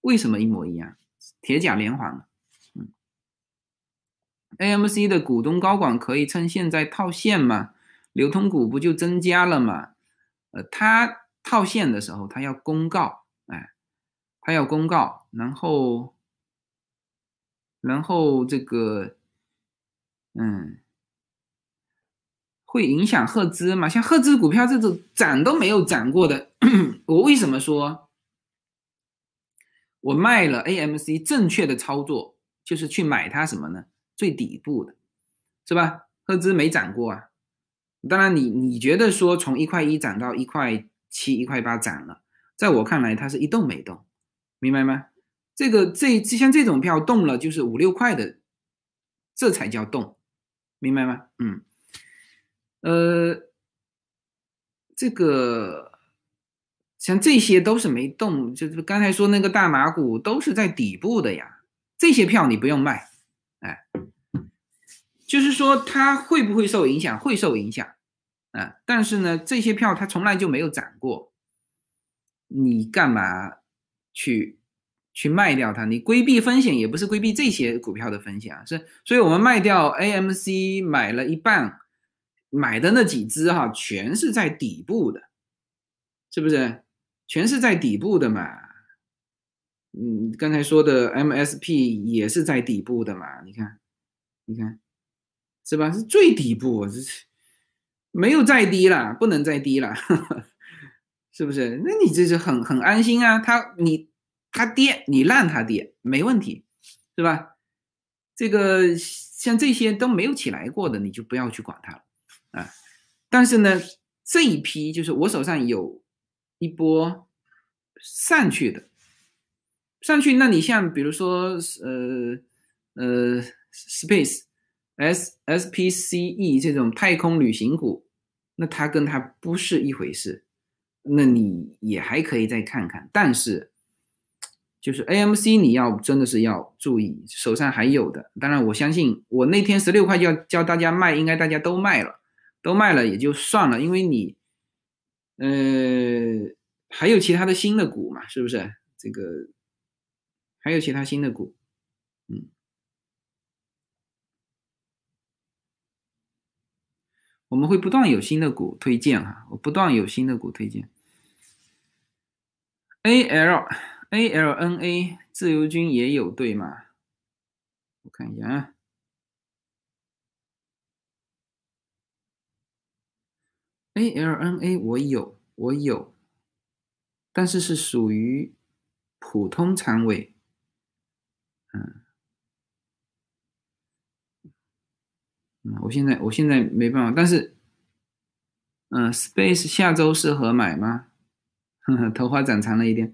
为什么一模一样？铁甲连环嗯，AMC 的股东高管可以趁现在套现嘛？流通股不就增加了嘛？呃，他套现的时候，他要公告，哎，他要公告，然后。然后这个，嗯，会影响赫兹嘛？像赫兹股票这种涨都没有涨过的，我为什么说，我卖了 AMC？正确的操作就是去买它什么呢？最底部的，是吧？赫兹没涨过啊。当然，你你觉得说从一块一涨到一块七、一块八涨了，在我看来，它是一动没动，明白吗？这个这像这种票动了就是五六块的，这才叫动，明白吗？嗯，呃，这个像这些都是没动，就是刚才说那个大马股都是在底部的呀。这些票你不用卖，哎，就是说它会不会受影响？会受影响，但是呢，这些票它从来就没有涨过，你干嘛去？去卖掉它，你规避风险也不是规避这些股票的风险啊，是，所以我们卖掉 AMC 买了一半，买的那几只哈，全是在底部的，是不是？全是在底部的嘛？嗯，刚才说的 MSP 也是在底部的嘛？你看，你看，是吧？是最底部，这是没有再低了，不能再低了，是不是？那你这是很很安心啊，他你。它跌，你让它跌没问题，是吧？这个像这些都没有起来过的，你就不要去管它了啊。但是呢，这一批就是我手上有一波上去的，上去，那你像比如说呃呃，Space S S P C E 这种太空旅行股，那它跟它不是一回事，那你也还可以再看看，但是。就是 AMC，你要真的是要注意，手上还有的。当然，我相信我那天十六块就要教大家卖，应该大家都卖了，都卖了也就算了，因为你，呃，还有其他的新的股嘛，是不是？这个还有其他新的股，我们会不断有新的股推荐哈，我不断有新的股推荐，AL。A L N A 自由军也有对吗？我看一下啊。A L N A 我有，我有，但是是属于普通仓位。嗯，嗯，我现在我现在没办法，但是，嗯，Space 下周适合买吗？呵呵，头发长长了一点。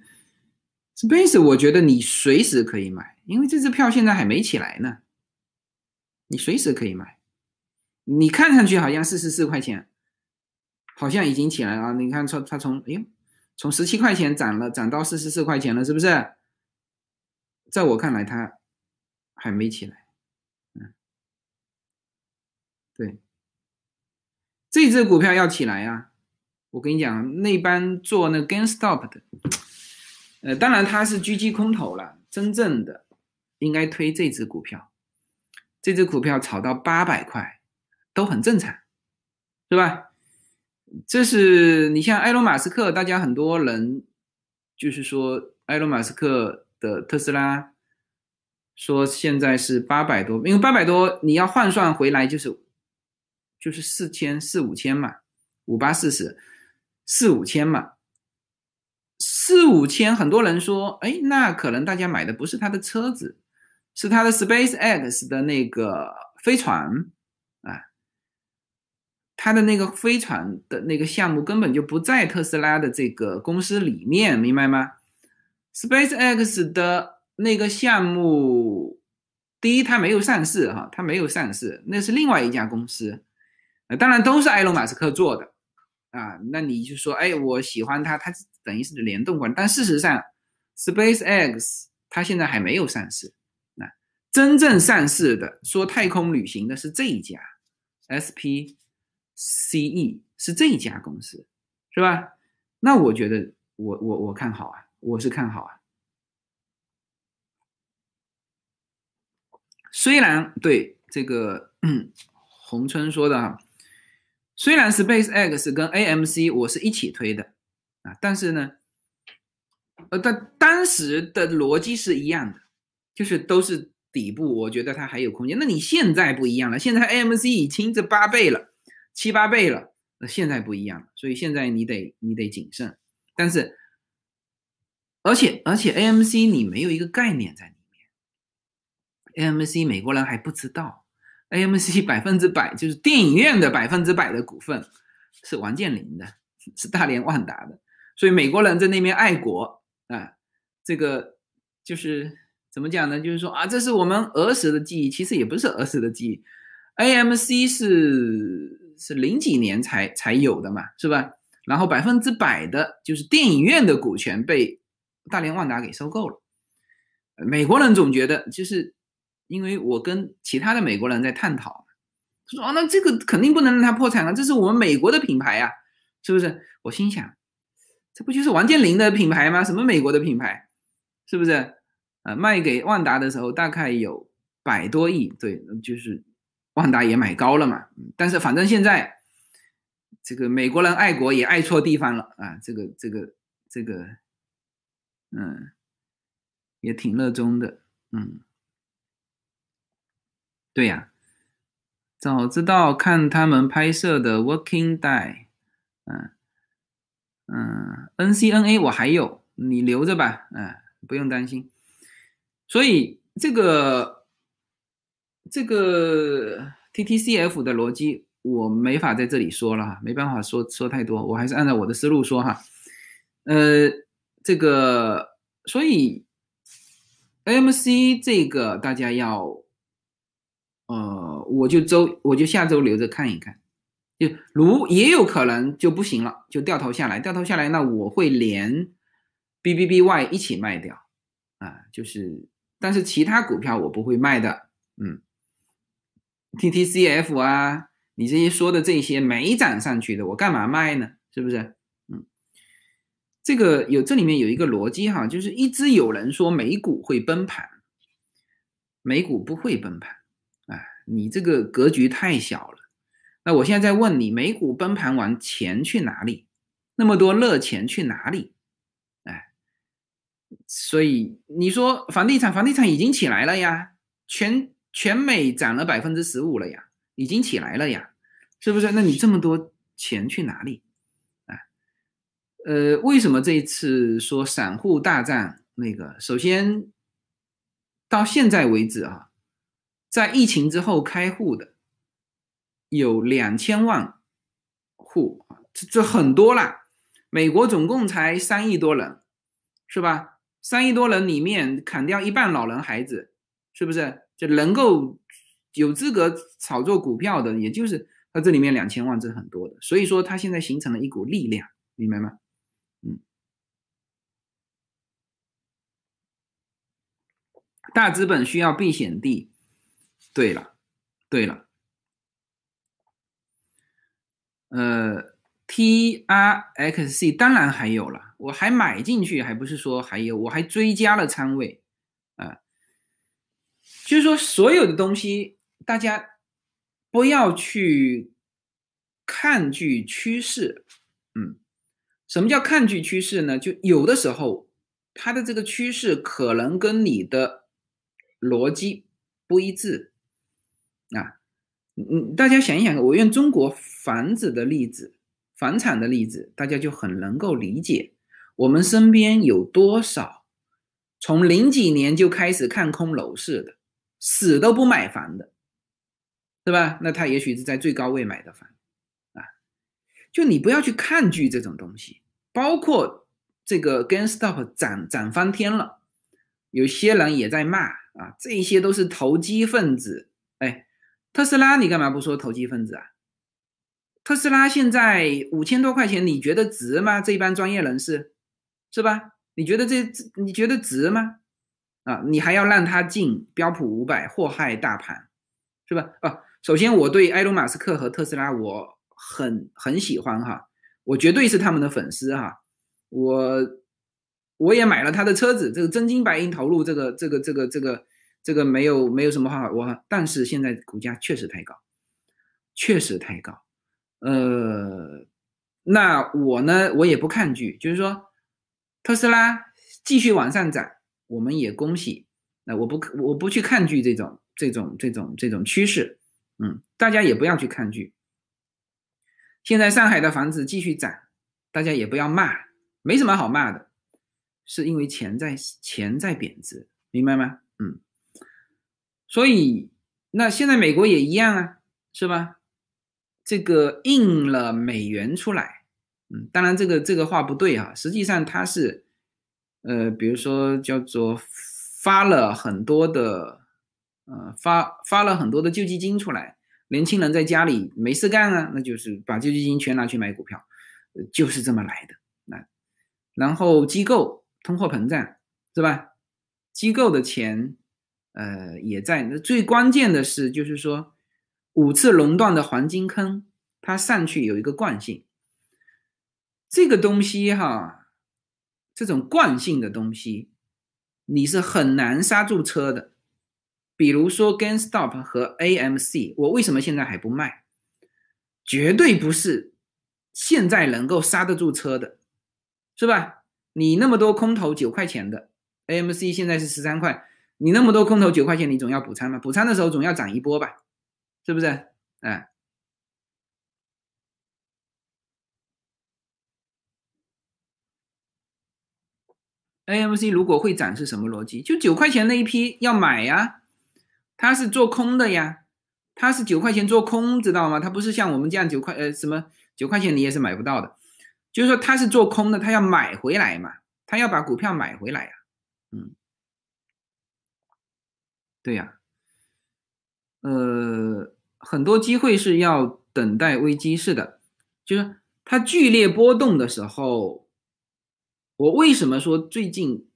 Space，我觉得你随时可以买，因为这支票现在还没起来呢。你随时可以买，你看上去好像四十四块钱，好像已经起来了。你看从它从哎呦，从十七块钱涨了，涨到四十四块钱了，是不是？在我看来，它还没起来。对，这只股票要起来呀！我跟你讲，那班做那 GameStop 的。呃，当然它是狙击空头了，真正的应该推这只股票，这只股票炒到八百块都很正常，是吧？这是你像埃隆·马斯克，大家很多人就是说埃隆·马斯克的特斯拉，说现在是八百多，因为八百多你要换算回来就是就是四千四五千嘛，五八四十四五千嘛。四五千，很多人说，哎，那可能大家买的不是他的车子，是他的 Space X 的那个飞船啊，他的那个飞船的那个项目根本就不在特斯拉的这个公司里面，明白吗？Space X 的那个项目，第一，它没有上市哈，它没有上市，那是另外一家公司，当然都是埃隆·马斯克做的。啊，那你就说，哎，我喜欢它，它等于是联动过来。但事实上，SpaceX 它现在还没有上市。那真正上市的说太空旅行的是这一家，SPCE 是这一家公司，是吧？那我觉得，我我我看好啊，我是看好啊。虽然对这个 洪春说的哈，虽然 SpaceX 跟 AMC 我是一起推的啊，但是呢，呃，但当时的逻辑是一样的，就是都是底部，我觉得它还有空间。那你现在不一样了，现在 AMC 已经这八倍了，七八倍了，那现在不一样了，所以现在你得你得谨慎。但是，而且而且 AMC 你没有一个概念在里面。AMC 美国人还不知道，AMC 百分之百就是电影院的百分之百的股份是王健林的，是大连万达的，所以美国人在那边爱国啊，这个就是怎么讲呢？就是说啊，这是我们儿时的记忆，其实也不是儿时的记忆，AMC 是是零几年才才有的嘛，是吧？然后百分之百的就是电影院的股权被大连万达给收购了，美国人总觉得就是。因为我跟其他的美国人在探讨，他说：“啊，那这个肯定不能让他破产啊，这是我们美国的品牌啊，是不是？”我心想，这不就是王健林的品牌吗？什么美国的品牌，是不是？呃，卖给万达的时候大概有百多亿，对，就是万达也买高了嘛。但是反正现在这个美国人爱国也爱错地方了啊，这个这个这个，嗯，也挺热衷的，嗯。对呀，早知道看他们拍摄的《Working Day》，嗯嗯，NCNA 我还有，你留着吧，嗯，不用担心。所以这个这个 TTCF 的逻辑我没法在这里说了哈，没办法说说太多，我还是按照我的思路说哈。呃，这个所以 AMC 这个大家要。呃，我就周我就下周留着看一看，就如也有可能就不行了，就掉头下来，掉头下来，那我会连 B B B Y 一起卖掉啊，就是，但是其他股票我不会卖的，嗯，T T C F 啊，你这些说的这些没涨上去的，我干嘛卖呢？是不是？嗯，这个有这里面有一个逻辑哈，就是一直有人说美股会崩盘，美股不会崩盘。你这个格局太小了，那我现在在问你，美股崩盘完钱去哪里？那么多热钱去哪里？哎，所以你说房地产，房地产已经起来了呀，全全美涨了百分之十五了呀，已经起来了呀，是不是？那你这么多钱去哪里？啊，呃，为什么这一次说散户大战？那个，首先到现在为止啊。在疫情之后开户的有两千万户这这很多了。美国总共才三亿多人，是吧？三亿多人里面砍掉一半老人孩子，是不是就能够有资格炒作股票的？也就是它这里面两千万是很多的，所以说它现在形成了一股力量，明白吗？嗯，大资本需要避险地。对了，对了，呃，T R X C 当然还有了，我还买进去，还不是说还有，我还追加了仓位，啊，就是说所有的东西，大家不要去抗拒趋势，嗯，什么叫抗拒趋势呢？就有的时候它的这个趋势可能跟你的逻辑不一致。啊，嗯，大家想一想，我用中国房子的例子、房产的例子，大家就很能够理解。我们身边有多少从零几年就开始看空楼市的，死都不买房的，对吧？那他也许是在最高位买的房，啊，就你不要去抗拒这种东西。包括这个 GameStop 涨涨翻天了，有些人也在骂啊，这些都是投机分子，哎。特斯拉，你干嘛不说投机分子啊？特斯拉现在五千多块钱，你觉得值吗？这一帮专业人士，是吧？你觉得这你觉得值吗？啊，你还要让它进标普五百，祸害大盘，是吧？啊，首先我对埃隆·马斯克和特斯拉我很很喜欢哈，我绝对是他们的粉丝哈，我我也买了他的车子，这个真金白银投入，这个这个这个这个这个没有没有什么话我，但是现在股价确实太高，确实太高。呃，那我呢，我也不抗拒，就是说，特斯拉继续往上涨，我们也恭喜。那我不我不去抗拒这种这种这种这种趋势，嗯，大家也不要去抗拒。现在上海的房子继续涨，大家也不要骂，没什么好骂的，是因为钱在钱在贬值，明白吗？嗯，所以那现在美国也一样啊，是吧？这个印了美元出来，嗯，当然这个这个话不对啊，实际上它是，呃，比如说叫做发了很多的，呃，发发了很多的救济金出来，年轻人在家里没事干啊，那就是把救济金全拿去买股票，就是这么来的。那然后机构通货膨胀是吧？机构的钱，呃，也在。那最关键的是就是说。五次熔断的黄金坑，它上去有一个惯性。这个东西哈，这种惯性的东西，你是很难刹住车的。比如说 GameStop 和 AMC，我为什么现在还不卖？绝对不是现在能够刹得住车的，是吧？你那么多空头九块钱的 AMC，现在是十三块，你那么多空头九块钱，你总要补仓嘛？补仓的时候总要涨一波吧？是不是？哎，AMC 如果会涨是什么逻辑？就九块钱那一批要买呀，它是做空的呀，它是九块钱做空，知道吗？它不是像我们这样九块呃什么九块钱你也是买不到的，就是说它是做空的，它要买回来嘛，它要把股票买回来呀，嗯，对呀。呃，很多机会是要等待危机式的，就是它剧烈波动的时候，我为什么说最近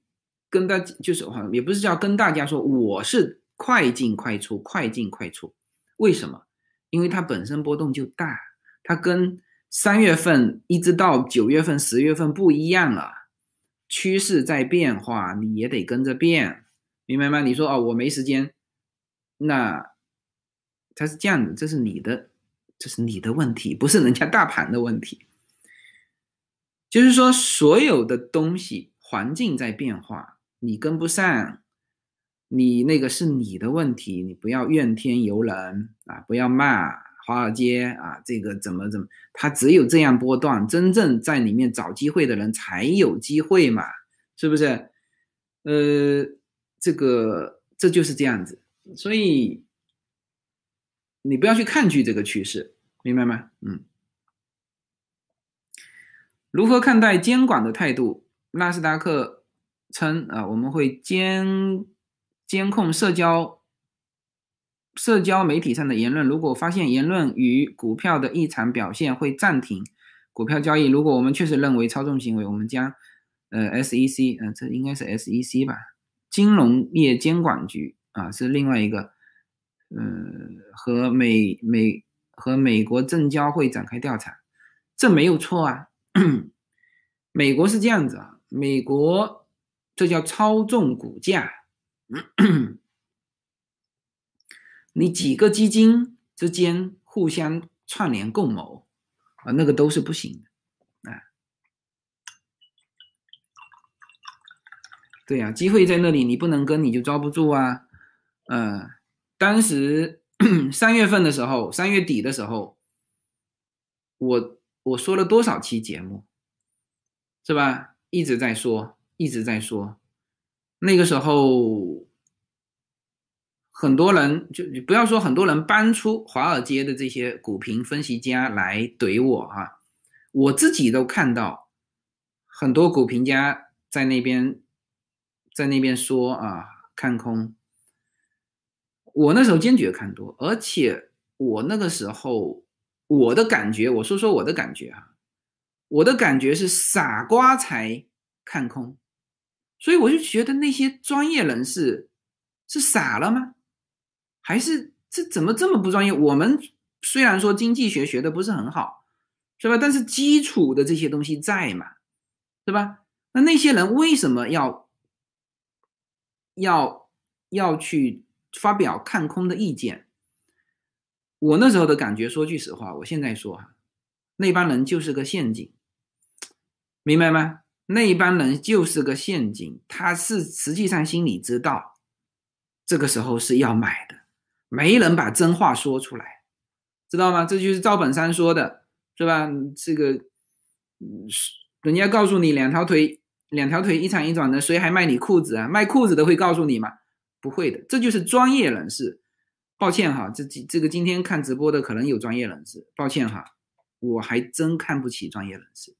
跟大就是好像，也不是叫跟大家说，我是快进快出，快进快出。为什么？因为它本身波动就大，它跟三月份一直到九月份、十月份不一样了，趋势在变化，你也得跟着变，明白吗？你说哦，我没时间，那。它是这样的，这是你的，这是你的问题，不是人家大盘的问题。就是说，所有的东西环境在变化，你跟不上，你那个是你的问题，你不要怨天尤人啊，不要骂华尔街啊，这个怎么怎么，它只有这样波段，真正在里面找机会的人才有机会嘛，是不是？呃，这个这就是这样子，所以。你不要去抗拒这个趋势，明白吗？嗯。如何看待监管的态度？纳斯达克称啊，我们会监监控社交社交媒体上的言论，如果发现言论与股票的异常表现，会暂停股票交易。如果我们确实认为操纵行为，我们将呃 SEC，嗯，这应该是 SEC 吧？金融业监管局啊，是另外一个。嗯，和美美和美国证交会展开调查，这没有错啊。美国是这样子啊，美国这叫操纵股价，你几个基金之间互相串联共谋啊，那个都是不行的啊。对呀，机会在那里，你不能跟，你就抓不住啊，嗯。当时 三月份的时候，三月底的时候，我我说了多少期节目，是吧？一直在说，一直在说。那个时候，很多人就不要说很多人搬出华尔街的这些股评分析家来怼我啊，我自己都看到很多股评家在那边在那边说啊，看空。我那时候坚决看多，而且我那个时候我的感觉，我说说我的感觉啊，我的感觉是傻瓜才看空，所以我就觉得那些专业人士是傻了吗？还是这怎么这么不专业？我们虽然说经济学学的不是很好，是吧？但是基础的这些东西在嘛，是吧？那那些人为什么要要要去发表看空的意见？我那时候的感觉，说句实话，我现在说哈，那帮人就是个陷阱，明白吗？那帮人就是个陷阱，他是实际上心里知道，这个时候是要买的，没人把真话说出来，知道吗？这就是赵本山说的，是吧？这个，是人家告诉你两条腿，两条腿一长一短的，谁还卖你裤子啊？卖裤子的会告诉你吗？不会的，这就是专业人士。抱歉哈，这这这个今天看直播的可能有专业人士，抱歉哈，我还真看不起专业人士。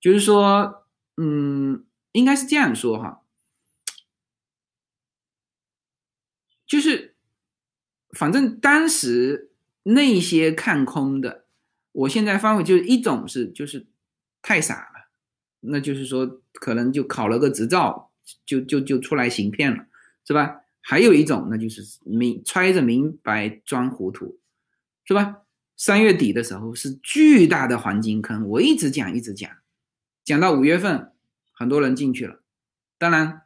就是说，嗯，应该是这样说哈，就是反正当时那些看空的，我现在发回就是一种是就是太傻了，那就是说可能就考了个执照，就就就出来行骗了，是吧？还有一种，那就是明揣着明白装糊涂，是吧？三月底的时候是巨大的黄金坑，我一直讲一直讲，讲到五月份，很多人进去了。当然，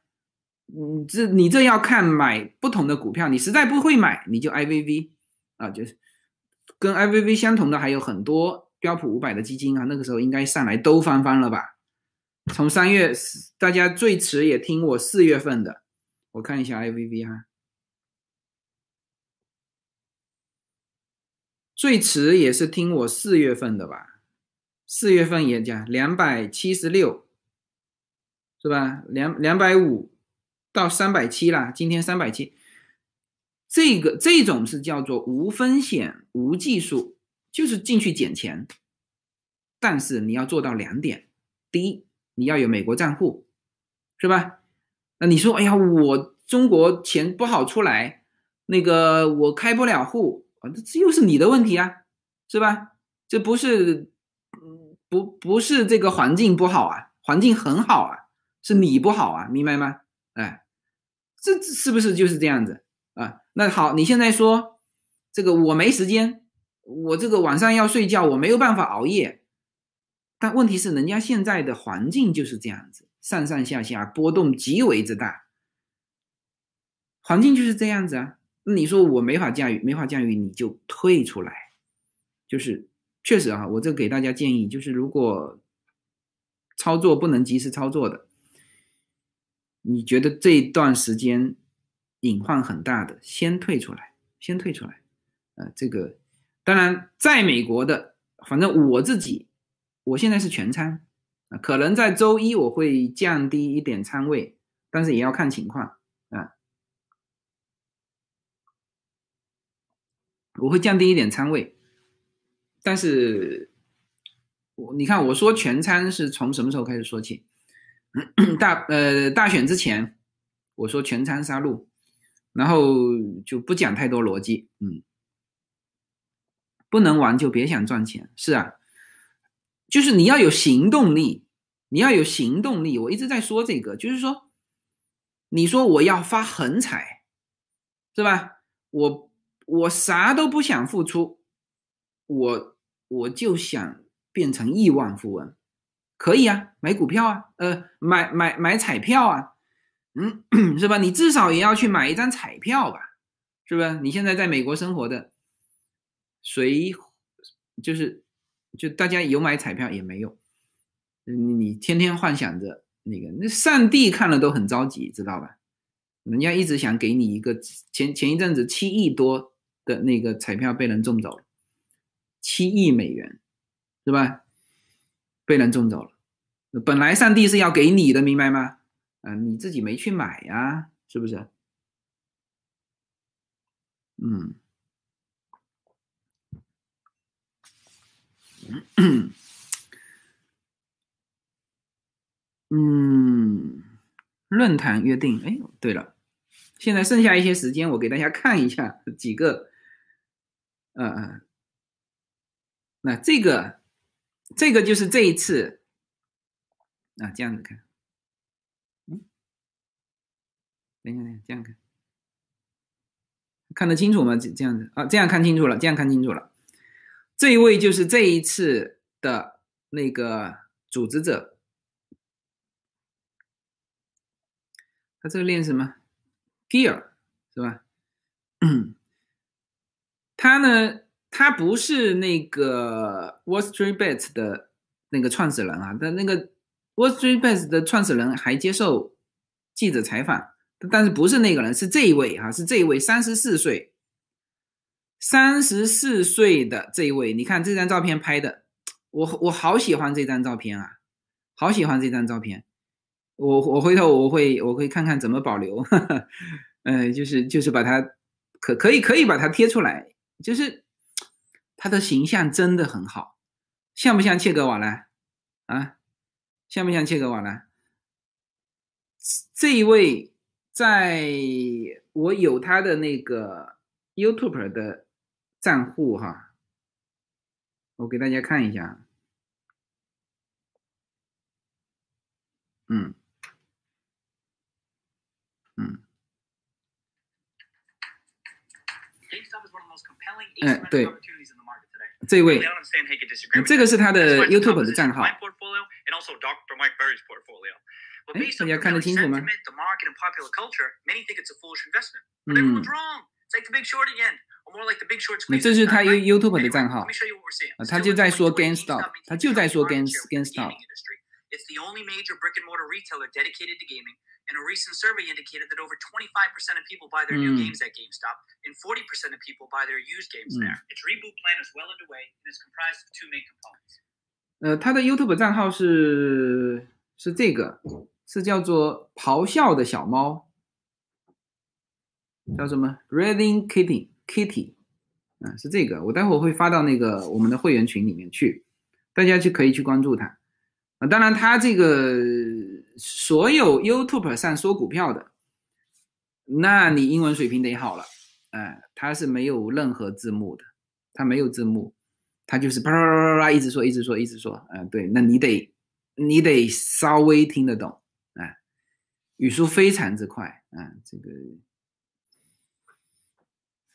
你，这你这要看买不同的股票，你实在不会买，你就 I V V 啊，就是跟 I V V 相同的还有很多标普五百的基金啊，那个时候应该上来都翻番了吧？从三月，大家最迟也听我四月份的。我看一下 I V V 哈，最迟也是听我四月份的吧？四月份也讲两百七十六，是吧？两两百五到三百七啦，今天三百七，这个这种是叫做无风险无技术，就是进去捡钱，但是你要做到两点：第一，你要有美国账户，是吧？那你说，哎呀，我中国钱不好出来，那个我开不了户啊，这又是你的问题啊，是吧？这不是，不不是这个环境不好啊，环境很好啊，是你不好啊，明白吗？哎，这是不是就是这样子啊？那好，你现在说这个我没时间，我这个晚上要睡觉，我没有办法熬夜，但问题是人家现在的环境就是这样子。上上下下波动极为之大，环境就是这样子啊。那你说我没法驾驭，没法驾驭，你就退出来。就是确实啊，我这给大家建议，就是如果操作不能及时操作的，你觉得这段时间隐患很大的，先退出来，先退出来。呃，这个当然在美国的，反正我自己，我现在是全仓啊。可能在周一我会降低一点仓位，但是也要看情况啊。我会降低一点仓位，但是我你看我说全仓是从什么时候开始说起？大呃大选之前我说全仓杀戮，然后就不讲太多逻辑，嗯，不能玩就别想赚钱，是啊。就是你要有行动力，你要有行动力。我一直在说这个，就是说，你说我要发横财，是吧？我我啥都不想付出，我我就想变成亿万富翁，可以啊，买股票啊，呃，买买买彩票啊，嗯，是吧？你至少也要去买一张彩票吧，是不是？你现在在美国生活的，谁就是。就大家有买彩票也没用，你你天天幻想着那个，那上帝看了都很着急，知道吧？人家一直想给你一个前前一阵子七亿多的那个彩票被人中走了，七亿美元，是吧？被人中走了，本来上帝是要给你的，明白吗？啊，你自己没去买呀，是不是？嗯。嗯，论坛约定。哎，对了，现在剩下一些时间，我给大家看一下几个。嗯嗯，那这个，这个就是这一次，啊，这样子看，嗯，等一下，等一下，这样看，看得清楚吗？这这样子啊，这样看清楚了，这样看清楚了。这一位就是这一次的那个组织者，他这个链什么？Gear 是吧？他呢？他不是那个 Wall Street Bet 的那个创始人啊，但那个 Wall Street Bet 的创始人还接受记者采访，但是不是那个人，是这一位哈，是这一位三十四岁，三十四岁的这一位，你看这张照片拍的，我我好喜欢这张照片啊，好喜欢这张照片，我我回头我会我会看看怎么保留，呃，就是就是把它可可以可以把它贴出来，就是。他的形象真的很好，像不像切格瓦拉啊？像不像切格瓦拉？这一位，在我有他的那个 YouTube 的账户哈，我给大家看一下，嗯，嗯。嗯，对，这位，这个是他的 YouTube 的账号。哎，大家看得清楚吗？嗯，那这是他 YouTube 的账号，他就在说 GameStop，他就在说 Game GameStop。It's the only major brick and mortar retailer dedicated to gaming, and a recent survey indicated that over 25% of people buy their new games at GameStop, and 40% of people buy their used games there. Its reboot plan is well underway and is comprised of two main components. 呃，他的 YouTube 账号是是这个，是叫做“咆哮的小猫”，叫什么 “Raving Kitty Kitty”，啊，是这个。我待会儿会发到那个我们的会员群里面去，大家就可以去关注他。啊，当然，他这个所有 YouTube 上说股票的，那你英文水平得好了，哎，他是没有任何字幕的，他没有字幕，他就是啪啪啪啪啪一直说，一直说，一直说，嗯，对，那你得你得稍微听得懂，哎，语速非常之快，啊，这个，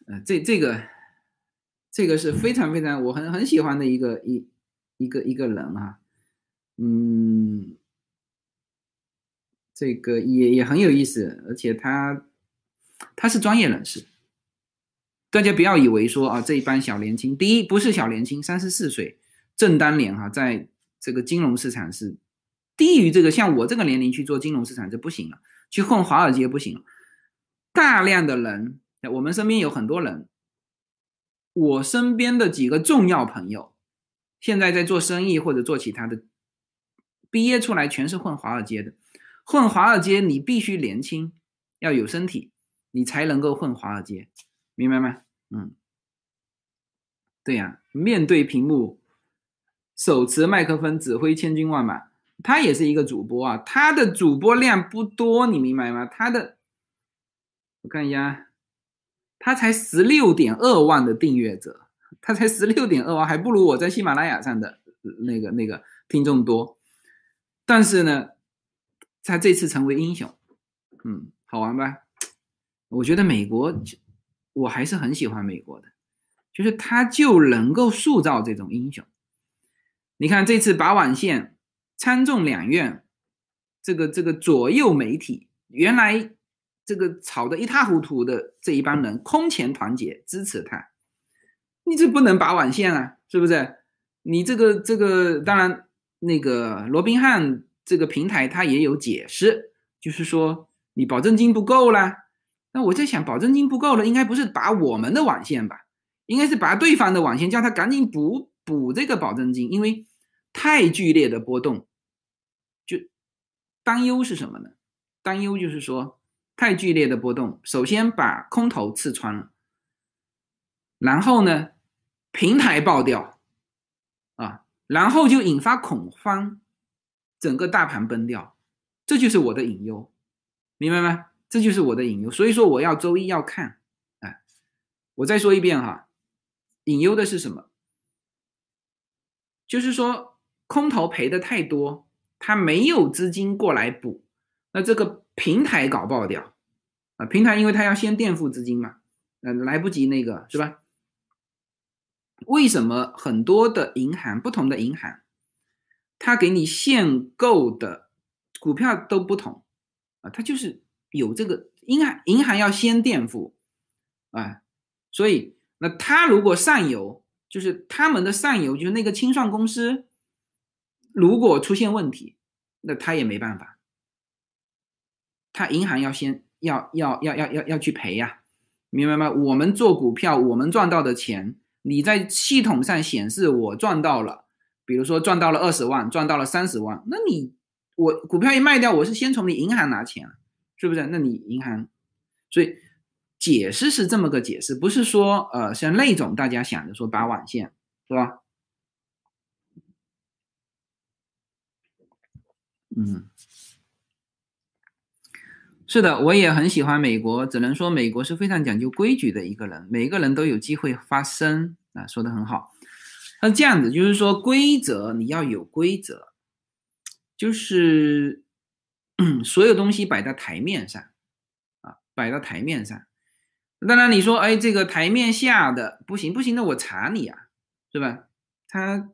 嗯，这这个这个是非常非常我很很喜欢的一个一一个一个人啊。嗯，这个也也很有意思，而且他他是专业人士，大家不要以为说啊这一帮小年轻，第一不是小年轻，三十四岁正当年哈，在这个金融市场是低于这个像我这个年龄去做金融市场就不行了，去混华尔街不行了，大量的人，我们身边有很多人，我身边的几个重要朋友，现在在做生意或者做其他的。毕业出来全是混华尔街的，混华尔街你必须年轻，要有身体，你才能够混华尔街，明白吗？嗯，对呀，面对屏幕，手持麦克风指挥千军万马，他也是一个主播啊，他的主播量不多，你明白吗？他的，我看一下，他才十六点二万的订阅者，他才十六点二万，还不如我在喜马拉雅上的那个那个听众多。但是呢，他这次成为英雄，嗯，好玩吧？我觉得美国，我还是很喜欢美国的，就是他就能够塑造这种英雄。你看这次拔网线，参众两院，这个这个左右媒体，原来这个吵得一塌糊涂的这一帮人，空前团结支持他，你这不能拔网线啊，是不是？你这个这个当然。那个罗宾汉这个平台，他也有解释，就是说你保证金不够啦。那我在想，保证金不够了，应该不是拔我们的网线吧？应该是拔对方的网线，叫他赶紧补补这个保证金，因为太剧烈的波动。就担忧是什么呢？担忧就是说，太剧烈的波动，首先把空头刺穿了，然后呢，平台爆掉，啊。然后就引发恐慌，整个大盘崩掉，这就是我的隐忧，明白吗？这就是我的隐忧。所以说我要周一要看，哎，我再说一遍哈，隐忧的是什么？就是说空头赔的太多，他没有资金过来补，那这个平台搞爆掉啊！平台因为他要先垫付资金嘛，嗯，来不及那个是吧？为什么很多的银行，不同的银行，他给你限购的股票都不同啊？他就是有这个银行，银行要先垫付啊，所以那他如果上游，就是他们的上游，就是那个清算公司，如果出现问题，那他也没办法，他银行要先要要要要要要去赔呀，明白吗？我们做股票，我们赚到的钱。你在系统上显示我赚到了，比如说赚到了二十万，赚到了三十万，那你我股票一卖掉，我是先从你银行拿钱，是不是？那你银行，所以解释是这么个解释，不是说呃像那种大家想的说拔网线，是吧？嗯。是的，我也很喜欢美国，只能说美国是非常讲究规矩的一个人，每个人都有机会发声啊，说的很好。那这样子就是说，规则你要有规则，就是 所有东西摆在台面上啊，摆到台面上。当然你说，哎，这个台面下的不行不行，那我查你啊，是吧？他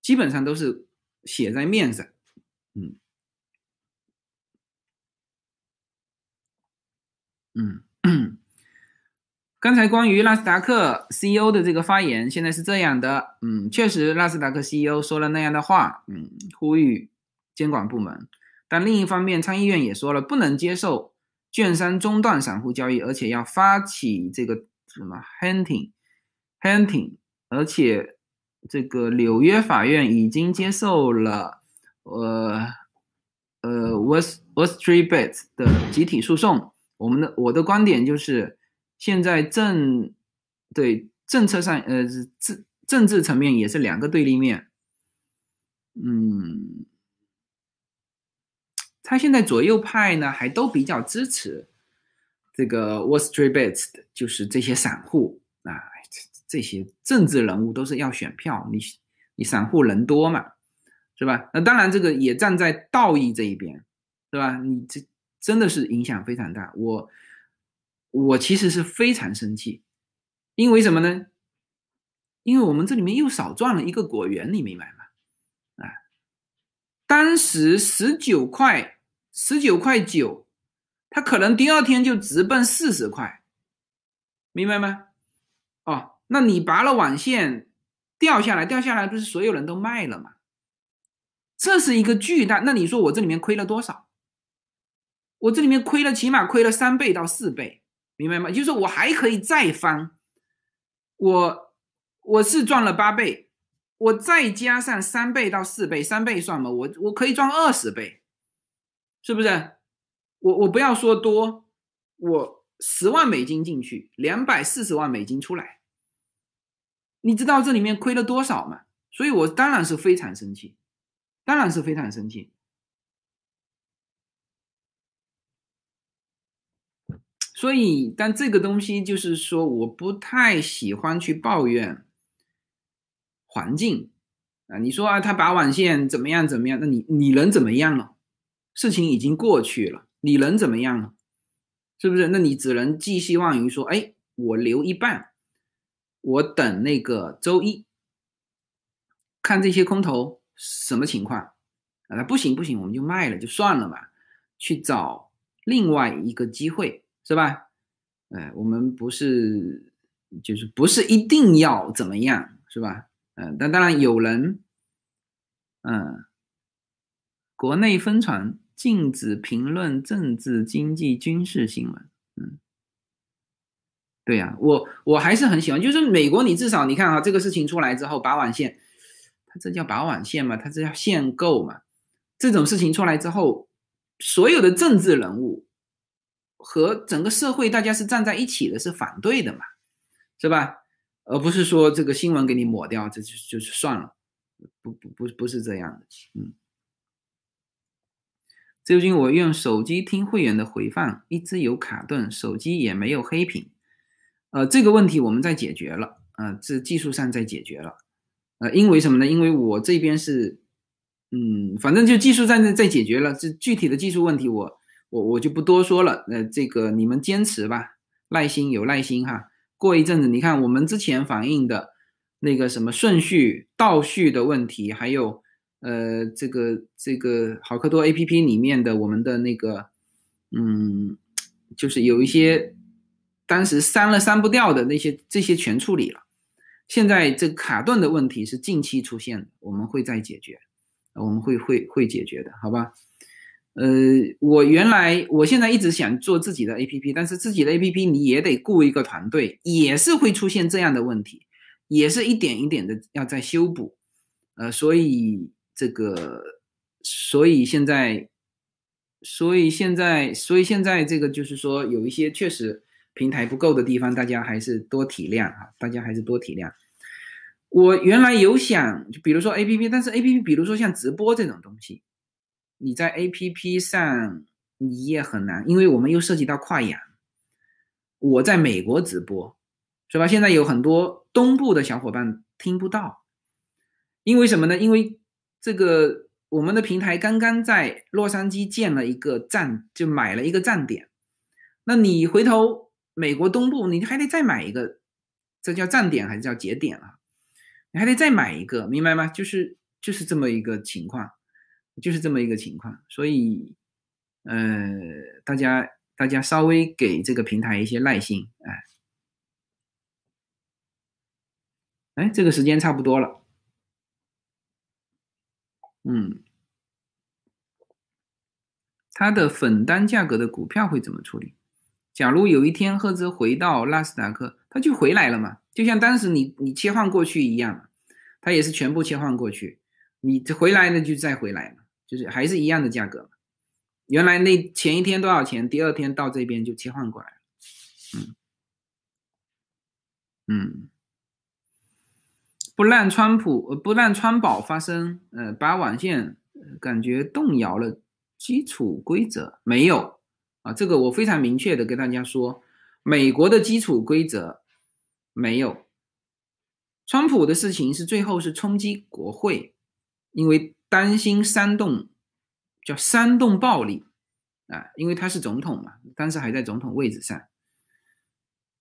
基本上都是写在面上，嗯。嗯，刚才关于纳斯达克 CEO 的这个发言，现在是这样的，嗯，确实纳斯达克 CEO 说了那样的话，嗯，呼吁监管部门，但另一方面，参议院也说了，不能接受券商中断散户交易，而且要发起这个什么 hunting，hunting，而且这个纽约法院已经接受了，呃，呃，West West Street Bet 的集体诉讼。我们的我的观点就是，现在政对政策上，呃，政政治层面也是两个对立面。嗯，他现在左右派呢还都比较支持这个 Wall Street Bets，就是这些散户啊，这这些政治人物都是要选票，你你散户人多嘛，是吧？那当然这个也站在道义这一边，是吧？你这。真的是影响非常大，我我其实是非常生气，因为什么呢？因为我们这里面又少赚了一个果园，你明白吗？啊，当时十九块十九块九，它可能第二天就直奔四十块，明白吗？哦，那你拔了网线掉下来，掉下来不是所有人都卖了吗？这是一个巨大，那你说我这里面亏了多少？我这里面亏了，起码亏了三倍到四倍，明白吗？就是我还可以再翻，我我是赚了八倍，我再加上三倍到四倍，三倍算吗？我我可以赚二十倍，是不是？我我不要说多，我十万美金进去，两百四十万美金出来，你知道这里面亏了多少吗？所以我当然是非常生气，当然是非常生气。所以，但这个东西就是说，我不太喜欢去抱怨环境啊。你说啊，他拔网线怎么样怎么样？那你你能怎么样呢？事情已经过去了，你能怎么样呢？是不是？那你只能寄希望于说，哎，我留一半，我等那个周一看这些空头什么情况啊？不行不行，我们就卖了就算了嘛，去找另外一个机会。是吧？哎，我们不是，就是不是一定要怎么样，是吧？嗯，但当然有人，嗯，国内疯传禁止评论政治、经济、军事新闻，嗯，对呀，我我还是很喜欢，就是美国，你至少你看啊，这个事情出来之后，拔网线，它这叫拔网线嘛？它这叫限购嘛？这种事情出来之后，所有的政治人物。和整个社会大家是站在一起的，是反对的嘛，是吧？而不是说这个新闻给你抹掉，这就就是算了，不不不不是这样的。嗯，最近我用手机听会员的回放，一直有卡顿，手机也没有黑屏，呃，这个问题我们在解决了，呃，这技术上在解决了，呃，因为什么呢？因为我这边是，嗯，反正就技术在在解决了，这具体的技术问题我我我就不多说了。呃，这个你们坚持吧，耐心有耐心哈。过一阵子，你看我们之前反映的那个什么顺序倒序的问题，还有呃这个这个好客多 A P P 里面的我们的那个，嗯，就是有一些当时删了删不掉的那些，这些全处理了。现在这卡顿的问题是近期出现的，我们会再解决，我们会会会解决的，好吧？呃，我原来我现在一直想做自己的 A P P，但是自己的 A P P 你也得雇一个团队，也是会出现这样的问题，也是一点一点的要在修补，呃，所以这个，所以现在，所以现在，所以现在这个就是说有一些确实平台不够的地方，大家还是多体谅啊，大家还是多体谅。我原来有想，就比如说 A P P，但是 A P P，比如说像直播这种东西。你在 A P P 上你也很难，因为我们又涉及到跨洋。我在美国直播，是吧？现在有很多东部的小伙伴听不到，因为什么呢？因为这个我们的平台刚刚在洛杉矶建了一个站，就买了一个站点。那你回头美国东部，你还得再买一个，这叫站点还是叫节点啊？你还得再买一个，明白吗？就是就是这么一个情况。就是这么一个情况，所以，呃，大家大家稍微给这个平台一些耐心，哎，哎，这个时间差不多了，嗯，它的粉单价格的股票会怎么处理？假如有一天赫兹回到纳斯达克，它就回来了嘛，就像当时你你切换过去一样，它也是全部切换过去，你回来了就再回来嘛。就是还是一样的价格嘛，原来那前一天多少钱，第二天到这边就切换过来了，嗯嗯，不让川普不让川宝发生，呃，把网线感觉动摇了基础规则没有啊？这个我非常明确的跟大家说，美国的基础规则没有，川普的事情是最后是冲击国会，因为。担心煽动，叫煽动暴力啊，因为他是总统嘛，当时还在总统位置上。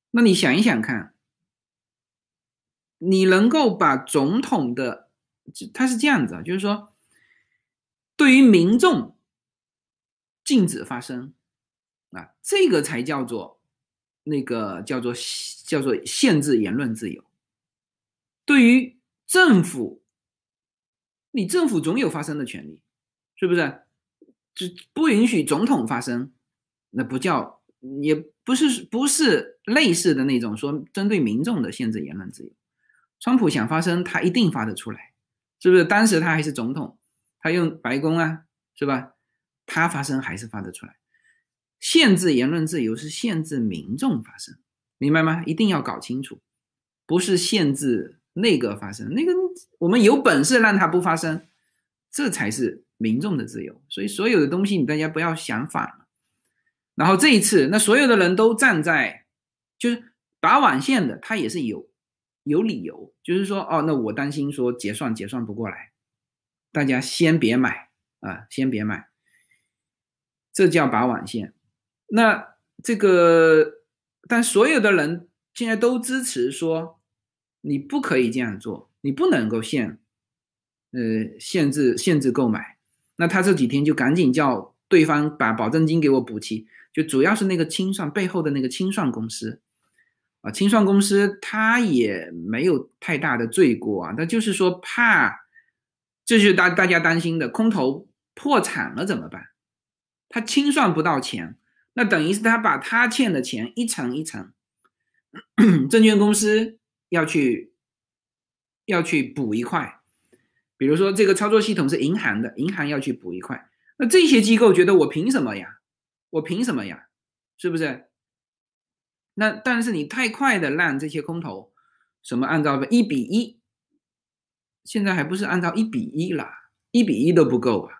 那你想一想看，你能够把总统的，他是这样子啊，就是说，对于民众禁止发声啊，这个才叫做那个叫做叫做限制言论自由。对于政府。你政府总有发声的权利，是不是？就不允许总统发声，那不叫，也不是不是类似的那种说针对民众的限制言论自由。川普想发声，他一定发得出来，是不是？当时他还是总统，他用白宫啊，是吧？他发声还是发得出来。限制言论自由是限制民众发声，明白吗？一定要搞清楚，不是限制。内阁发声，那个我们有本事让它不发生，这才是民众的自由。所以所有的东西，你大家不要想反了。然后这一次，那所有的人都站在，就是拔网线的，他也是有有理由，就是说，哦，那我担心说结算结算不过来，大家先别买啊，先别买，这叫拔网线。那这个，但所有的人现在都支持说。你不可以这样做，你不能够限，呃，限制限制购买。那他这几天就赶紧叫对方把保证金给我补齐，就主要是那个清算背后的那个清算公司，啊，清算公司他也没有太大的罪过啊，他就是说怕，这是大大家担心的，空头破产了怎么办？他清算不到钱，那等于是他把他欠的钱一层一层，证券公司。要去，要去补一块，比如说这个操作系统是银行的，银行要去补一块，那这些机构觉得我凭什么呀？我凭什么呀？是不是？那但是你太快的让这些空头什么按照一比一，现在还不是按照一比一了，一比一都不够啊，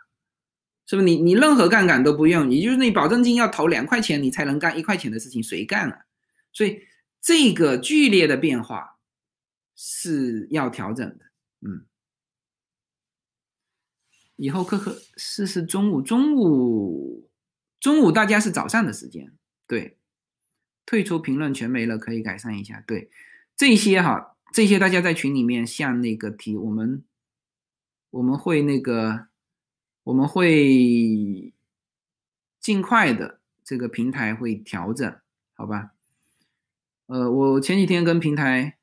是不是？你你任何杠杆都不用，也就是你保证金要投两块钱，你才能干一块钱的事情，谁干啊？所以这个剧烈的变化。是要调整的，嗯，以后可可试试中午，中午中午大家是早上的时间，对，退出评论全没了，可以改善一下，对，这些哈，这些大家在群里面向那个提，我们我们会那个我们会尽快的这个平台会调整，好吧？呃，我前几天跟平台。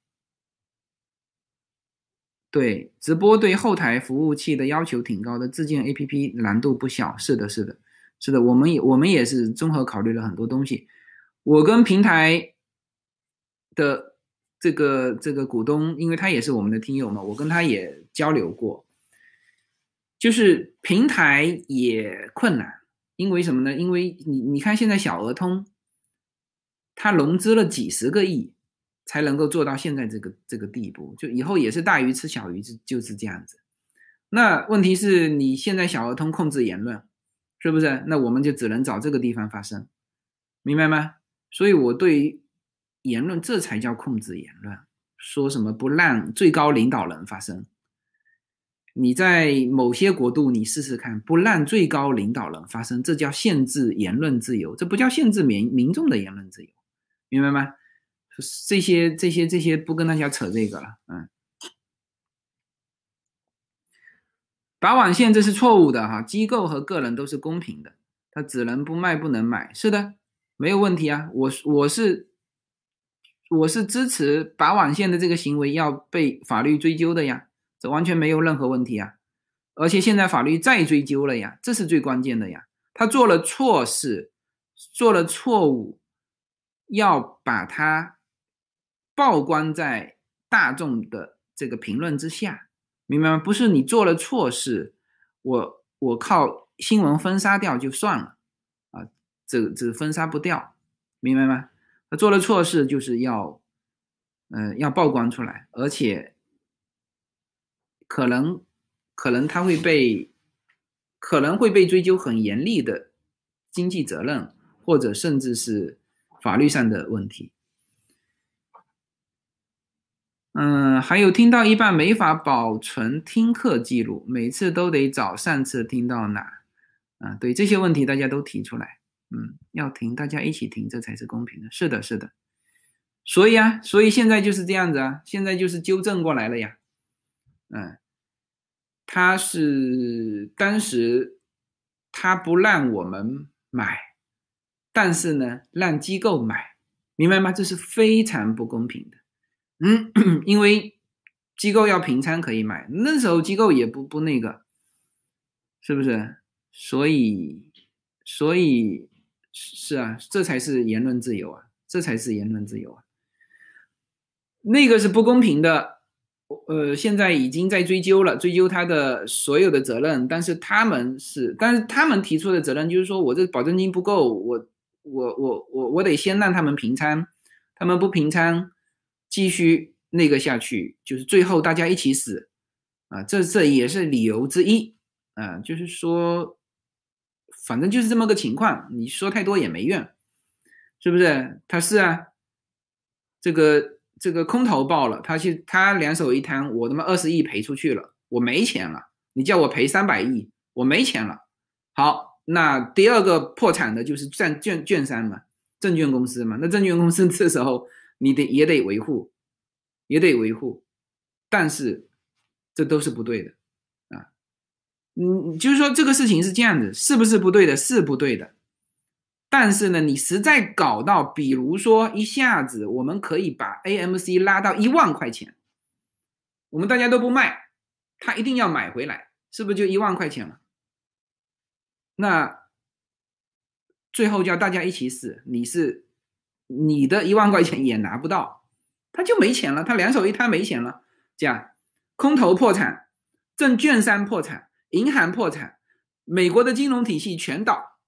对直播对后台服务器的要求挺高的，自建 APP 难度不小。是的，是的，是的，我们也我们也是综合考虑了很多东西。我跟平台的这个这个股东，因为他也是我们的听友嘛，我跟他也交流过，就是平台也困难，因为什么呢？因为你你看现在小额通，它融资了几十个亿。才能够做到现在这个这个地步，就以后也是大鱼吃小鱼，就就是这样子。那问题是你现在小儿通控制言论，是不是？那我们就只能找这个地方发生，明白吗？所以我对言论，这才叫控制言论。说什么不让最高领导人发声？你在某些国度，你试试看，不让最高领导人发声，这叫限制言论自由，这不叫限制民民众的言论自由，明白吗？这些这些这些不跟大家扯这个了，嗯，拔网线这是错误的哈，机构和个人都是公平的，他只能不卖不能买，是的，没有问题啊，我我是我是支持拔网线的这个行为要被法律追究的呀，这完全没有任何问题啊，而且现在法律再追究了呀，这是最关键的呀，他做了错事，做了错误，要把他。曝光在大众的这个评论之下，明白吗？不是你做了错事，我我靠新闻封杀掉就算了啊，这这封杀不掉，明白吗？他做了错事就是要，嗯，要曝光出来，而且可能可能他会被可能会被追究很严厉的经济责任，或者甚至是法律上的问题。嗯，还有听到一半没法保存听课记录，每次都得找上次听到哪。啊，对这些问题大家都提出来，嗯，要停，大家一起停，这才是公平的。是的，是的。所以啊，所以现在就是这样子啊，现在就是纠正过来了呀。嗯，他是当时他不让我们买，但是呢，让机构买，明白吗？这是非常不公平的。嗯，因为机构要平仓可以买，那时候机构也不不那个，是不是？所以，所以是啊，这才是言论自由啊，这才是言论自由啊。那个是不公平的，呃，现在已经在追究了，追究他的所有的责任，但是他们是，但是他们提出的责任就是说我这保证金不够，我我我我我得先让他们平仓，他们不平仓。继续那个下去，就是最后大家一起死啊！这这也是理由之一啊，就是说，反正就是这么个情况，你说太多也没用，是不是？他是啊，这个这个空头爆了，他去他两手一摊，我他妈二十亿赔出去了，我没钱了，你叫我赔三百亿，我没钱了。好，那第二个破产的就是券券券商嘛，证券公司嘛，那证券公司 这时候。你得也得维护，也得维护，但是这都是不对的啊！嗯，就是说这个事情是这样子，是不是不对的？是不对的。但是呢，你实在搞到，比如说一下子我们可以把 AMC 拉到一万块钱，我们大家都不卖，他一定要买回来，是不是就一万块钱了？那最后叫大家一起死，你是？你的一万块钱也拿不到，他就没钱了，他两手一摊没钱了，这样空头破产，证券商破产，银行破产，美国的金融体系全倒，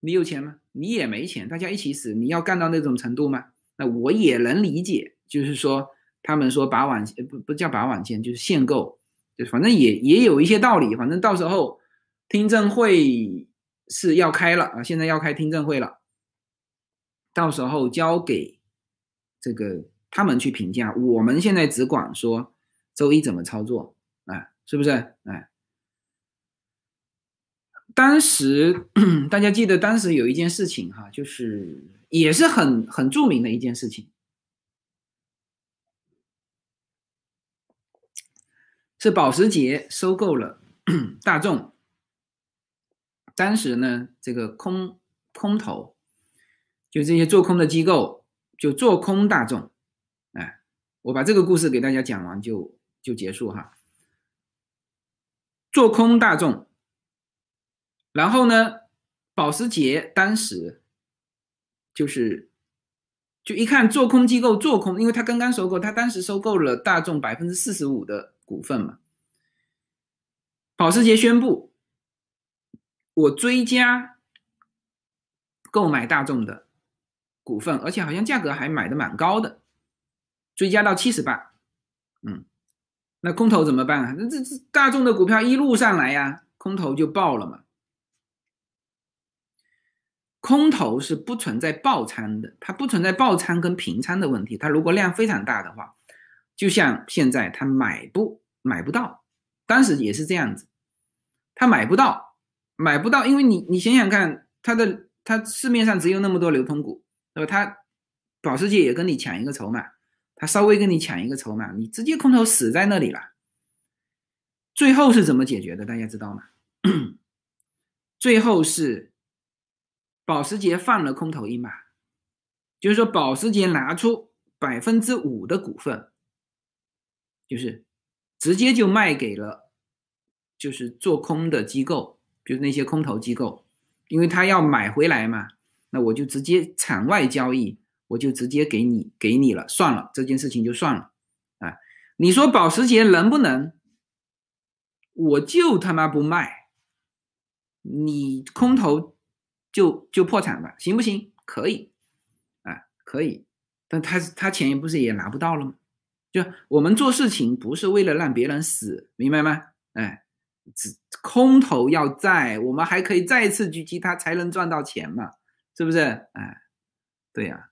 你有钱吗？你也没钱，大家一起死，你要干到那种程度吗？那我也能理解，就是说他们说把网不不叫把网线，就是限购，就反正也也有一些道理，反正到时候听证会是要开了啊，现在要开听证会了。到时候交给这个他们去评价，我们现在只管说周一怎么操作？啊，是不是？哎，当时 大家记得当时有一件事情哈，就是也是很很著名的一件事情，是保时捷收购了大众。当时呢，这个空空头，就这些做空的机构就做空大众。哎，我把这个故事给大家讲完就就结束哈。做空大众，然后呢，保时捷当时就是就一看做空机构做空，因为他刚刚收购，他当时收购了大众百分之四十五的股份嘛。保时捷宣布，我追加购买大众的股份，而且好像价格还买的蛮高的，追加到七十八，嗯。那空头怎么办啊？那这这大众的股票一路上来呀，空头就爆了嘛。空头是不存在爆仓的，它不存在爆仓跟平仓的问题。它如果量非常大的话，就像现在它买不买不到，当时也是这样子，它买不到，买不到，因为你你想想看，它的它市面上只有那么多流通股，对吧？他保时捷也跟你抢一个筹码。他稍微跟你抢一个筹码，你直接空头死在那里了。最后是怎么解决的？大家知道吗？最后是保时捷放了空头一马，就是说保时捷拿出百分之五的股份，就是直接就卖给了就是做空的机构，就是那些空头机构，因为他要买回来嘛，那我就直接场外交易。我就直接给你给你了，算了，这件事情就算了，啊，你说保时捷能不能？我就他妈不卖，你空头就就破产吧，行不行？可以，啊，可以，但他他钱不是也拿不到了吗？就我们做事情不是为了让别人死，明白吗？哎，只空头要在，我们还可以再次狙击他，才能赚到钱嘛，是不是？哎，对呀。